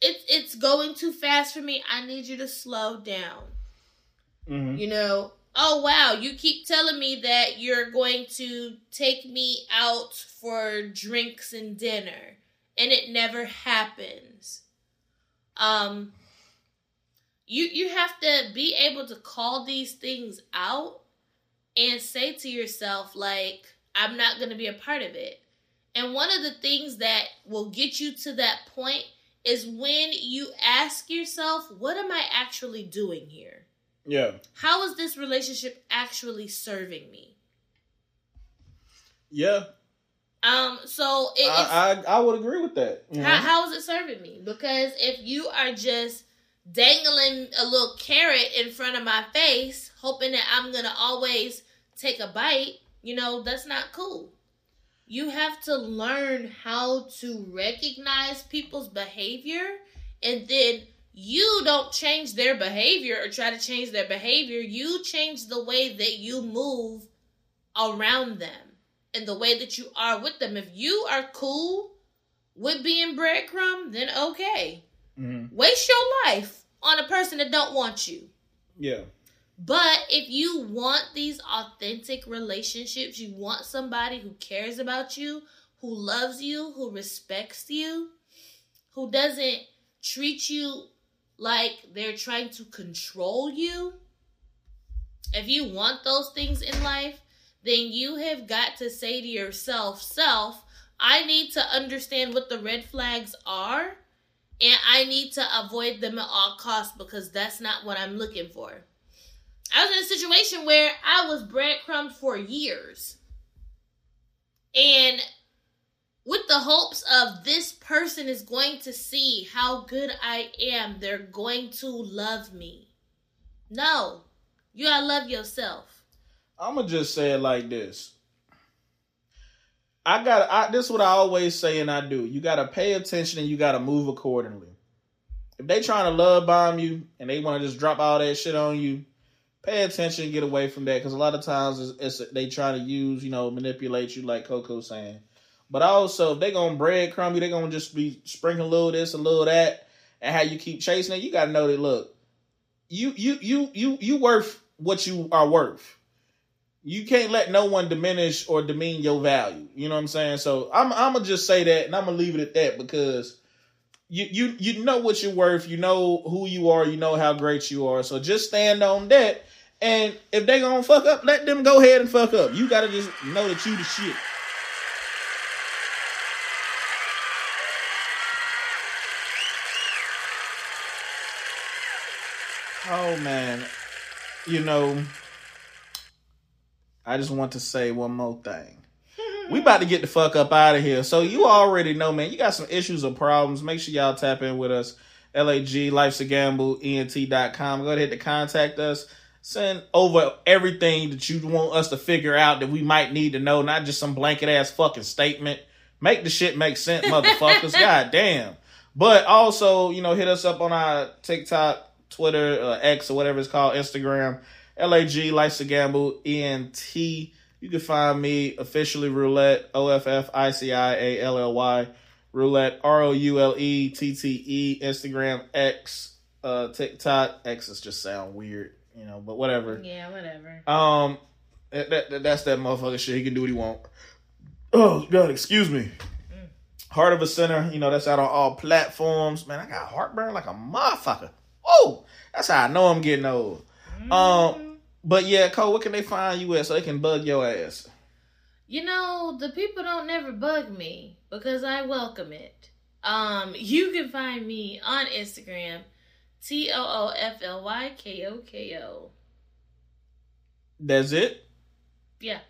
it's it's going too fast for me. I need you to slow down. hmm You know, oh wow, you keep telling me that you're going to take me out for drinks and dinner and it never happens. Um you you have to be able to call these things out and say to yourself like I'm not going to be a part of it. And one of the things that will get you to that point is when you ask yourself, what am I actually doing here? Yeah. How is this relationship actually serving me? Yeah. Um, so it, it's, I, I I would agree with that. how, how is it serving me? Because if you are just dangling a little carrot in front of my face, hoping that I'm gonna always take a bite, you know, that's not cool. You have to learn how to recognize people's behavior and then you don't change their behavior or try to change their behavior. You change the way that you move around them and the way that you are with them. If you are cool with being breadcrumb, then okay. Mhm. Waste your life on a person that don't want you. Yeah. But if you want these authentic relationships, you want somebody who cares about you, who loves you, who respects you, who doesn't treat you like they're trying to control you. If you want those things in life, then you have got to say to yourself, self, I need to understand what the red flags are and I need to avoid them at all costs because that's not what I'm looking for. I was in a situation where I was breadcrumbed for years. And with the hopes of this person is going to see how good I am, they're going to love me. No, you gotta love yourself. I'm gonna just say it like this. I got I this is what I always say and I do. You gotta pay attention and you gotta move accordingly. If they trying to love bomb you and they want to just drop all that shit on you, pay attention and get away from that because a lot of times it's, it's they try to use you know manipulate you like Koko saying. But also if they gonna breadcrumb you, they gonna just be sprinkling a little this a little that, and how you keep chasing it. You gotta know that look, you you you you you worth what you are worth you can't let no one diminish or demean your value. You know what I'm saying? So I'm I'm gonna just say that, and I'm gonna leave it at that because you you you know what you're worth. You know who you are. You know how great you are. So just stand on that. And if they gonna fuck up, let them go ahead and fuck up. You gotta just know that you the shit. Oh man, you know. I just want to say one more thing. We about to get the fuck up out of here. So you already know, man, you got some issues or problems. Make sure y'all tap in with us. LAG, Life's a Gamble, ENT.com. Go ahead to contact us. Send over everything that you want us to figure out that we might need to know, not just some blanket ass fucking statement. Make the shit make sense, motherfuckers. God damn. But also, you know, hit us up on our TikTok, Twitter, uh, X, or whatever it's called, Instagram. LAG, Life's a Gamble, ENT. You can find me officially Roulette, O F F I C I A L L Y, Roulette, R O U L E T T E, Instagram, X, uh, TikTok. X's just sound weird, you know, but whatever. Yeah, whatever. Um, that, that, that's that motherfucker shit. He can do what he want. Oh, God, excuse me. Heart of a Sinner, you know, that's out on all platforms. Man, I got heartburn like a motherfucker. Oh, that's how I know I'm getting old. Um, but yeah, Cole, what can they find you at so they can bug your ass? You know, the people don't never bug me because I welcome it. Um, you can find me on Instagram T O O F L Y K O K O. That's it. Yeah.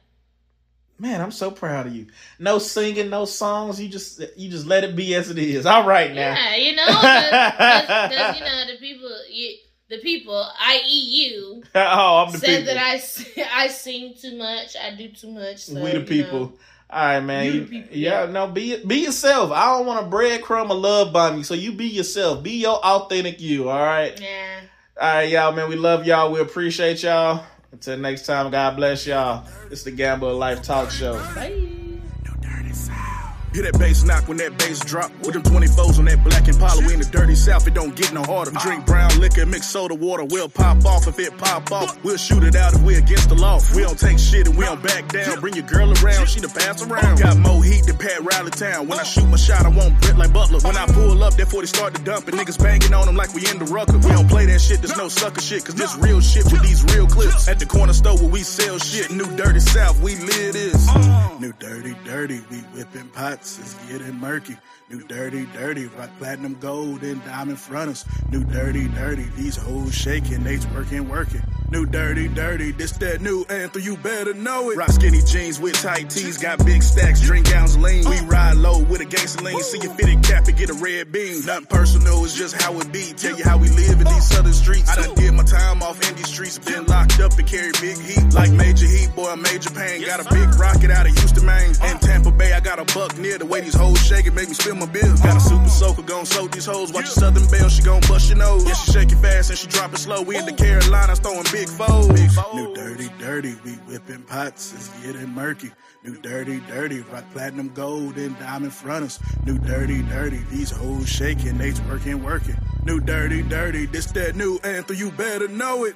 Man, I'm so proud of you. No singing, no songs. You just you just let it be as it is. All right now. Yeah, you know, because you know the people, you, the people, i.e., you, oh, I'm the said people. that I sing too much, I do too much. So, we the people. know. All right, man. You people, yeah, yeah. no, be be yourself. I don't want a breadcrumb of love bomb you. So you be yourself. Be your authentic you. All right. Yeah. All right, y'all, man. We love y'all. We appreciate y'all. Until next time, God bless y'all. It's the Gamble of Life Talk Show. Bye. Hear that bass knock when that bass drop. With them 24s on that black Impala. We in the dirty south, it don't get no harder. Drink brown liquor, mix soda water. We'll pop off if it pop off. We'll shoot it out if we against the law. We don't take shit and we don't back down. Bring your girl around, she the pass around. Got more heat than Pat Riley Town. When I shoot my shot, I won't Brit like Butler. When I pull up, that 40 start to dump. And niggas banging on them like we in the rucker. We don't play that shit, there's no sucker shit. Cause this real shit with these real clips. At the corner store where we sell shit. New dirty south, we live this. New dirty, dirty, we whipping it's getting murky. New dirty, dirty, rock platinum gold and diamond fronters. New dirty, dirty, these hoes shaking, they working, working. New dirty, dirty, this that new anthem, you better know it. Rock skinny jeans with tight tees, got big stacks, drink gowns lean. We ride low with a gangster lean, see your fitted cap and get a red beam. Nothing personal, it's just how it be. Tell you how we live in these southern streets. I done did my time off in these streets, been locked up and carry big heat. Like major heat, boy, major pain. Got a big rocket out of Houston, Maine. In Tampa Bay, I got a buck near. The way these hoes shaking, make me spill my bills. Got a super soaker, gon' soak these hoes. Watch a Southern Belle, she gon' bust your nose. Yeah, she shake it fast and she drop it slow. We in the Carolinas throwing big foes. New dirty, dirty, we whipping pots, it's getting murky. New dirty, dirty, rock platinum gold and diamond fronters. New dirty, dirty, these hoes shaking, they working, working. New dirty, dirty, this that new anthem, you better know it.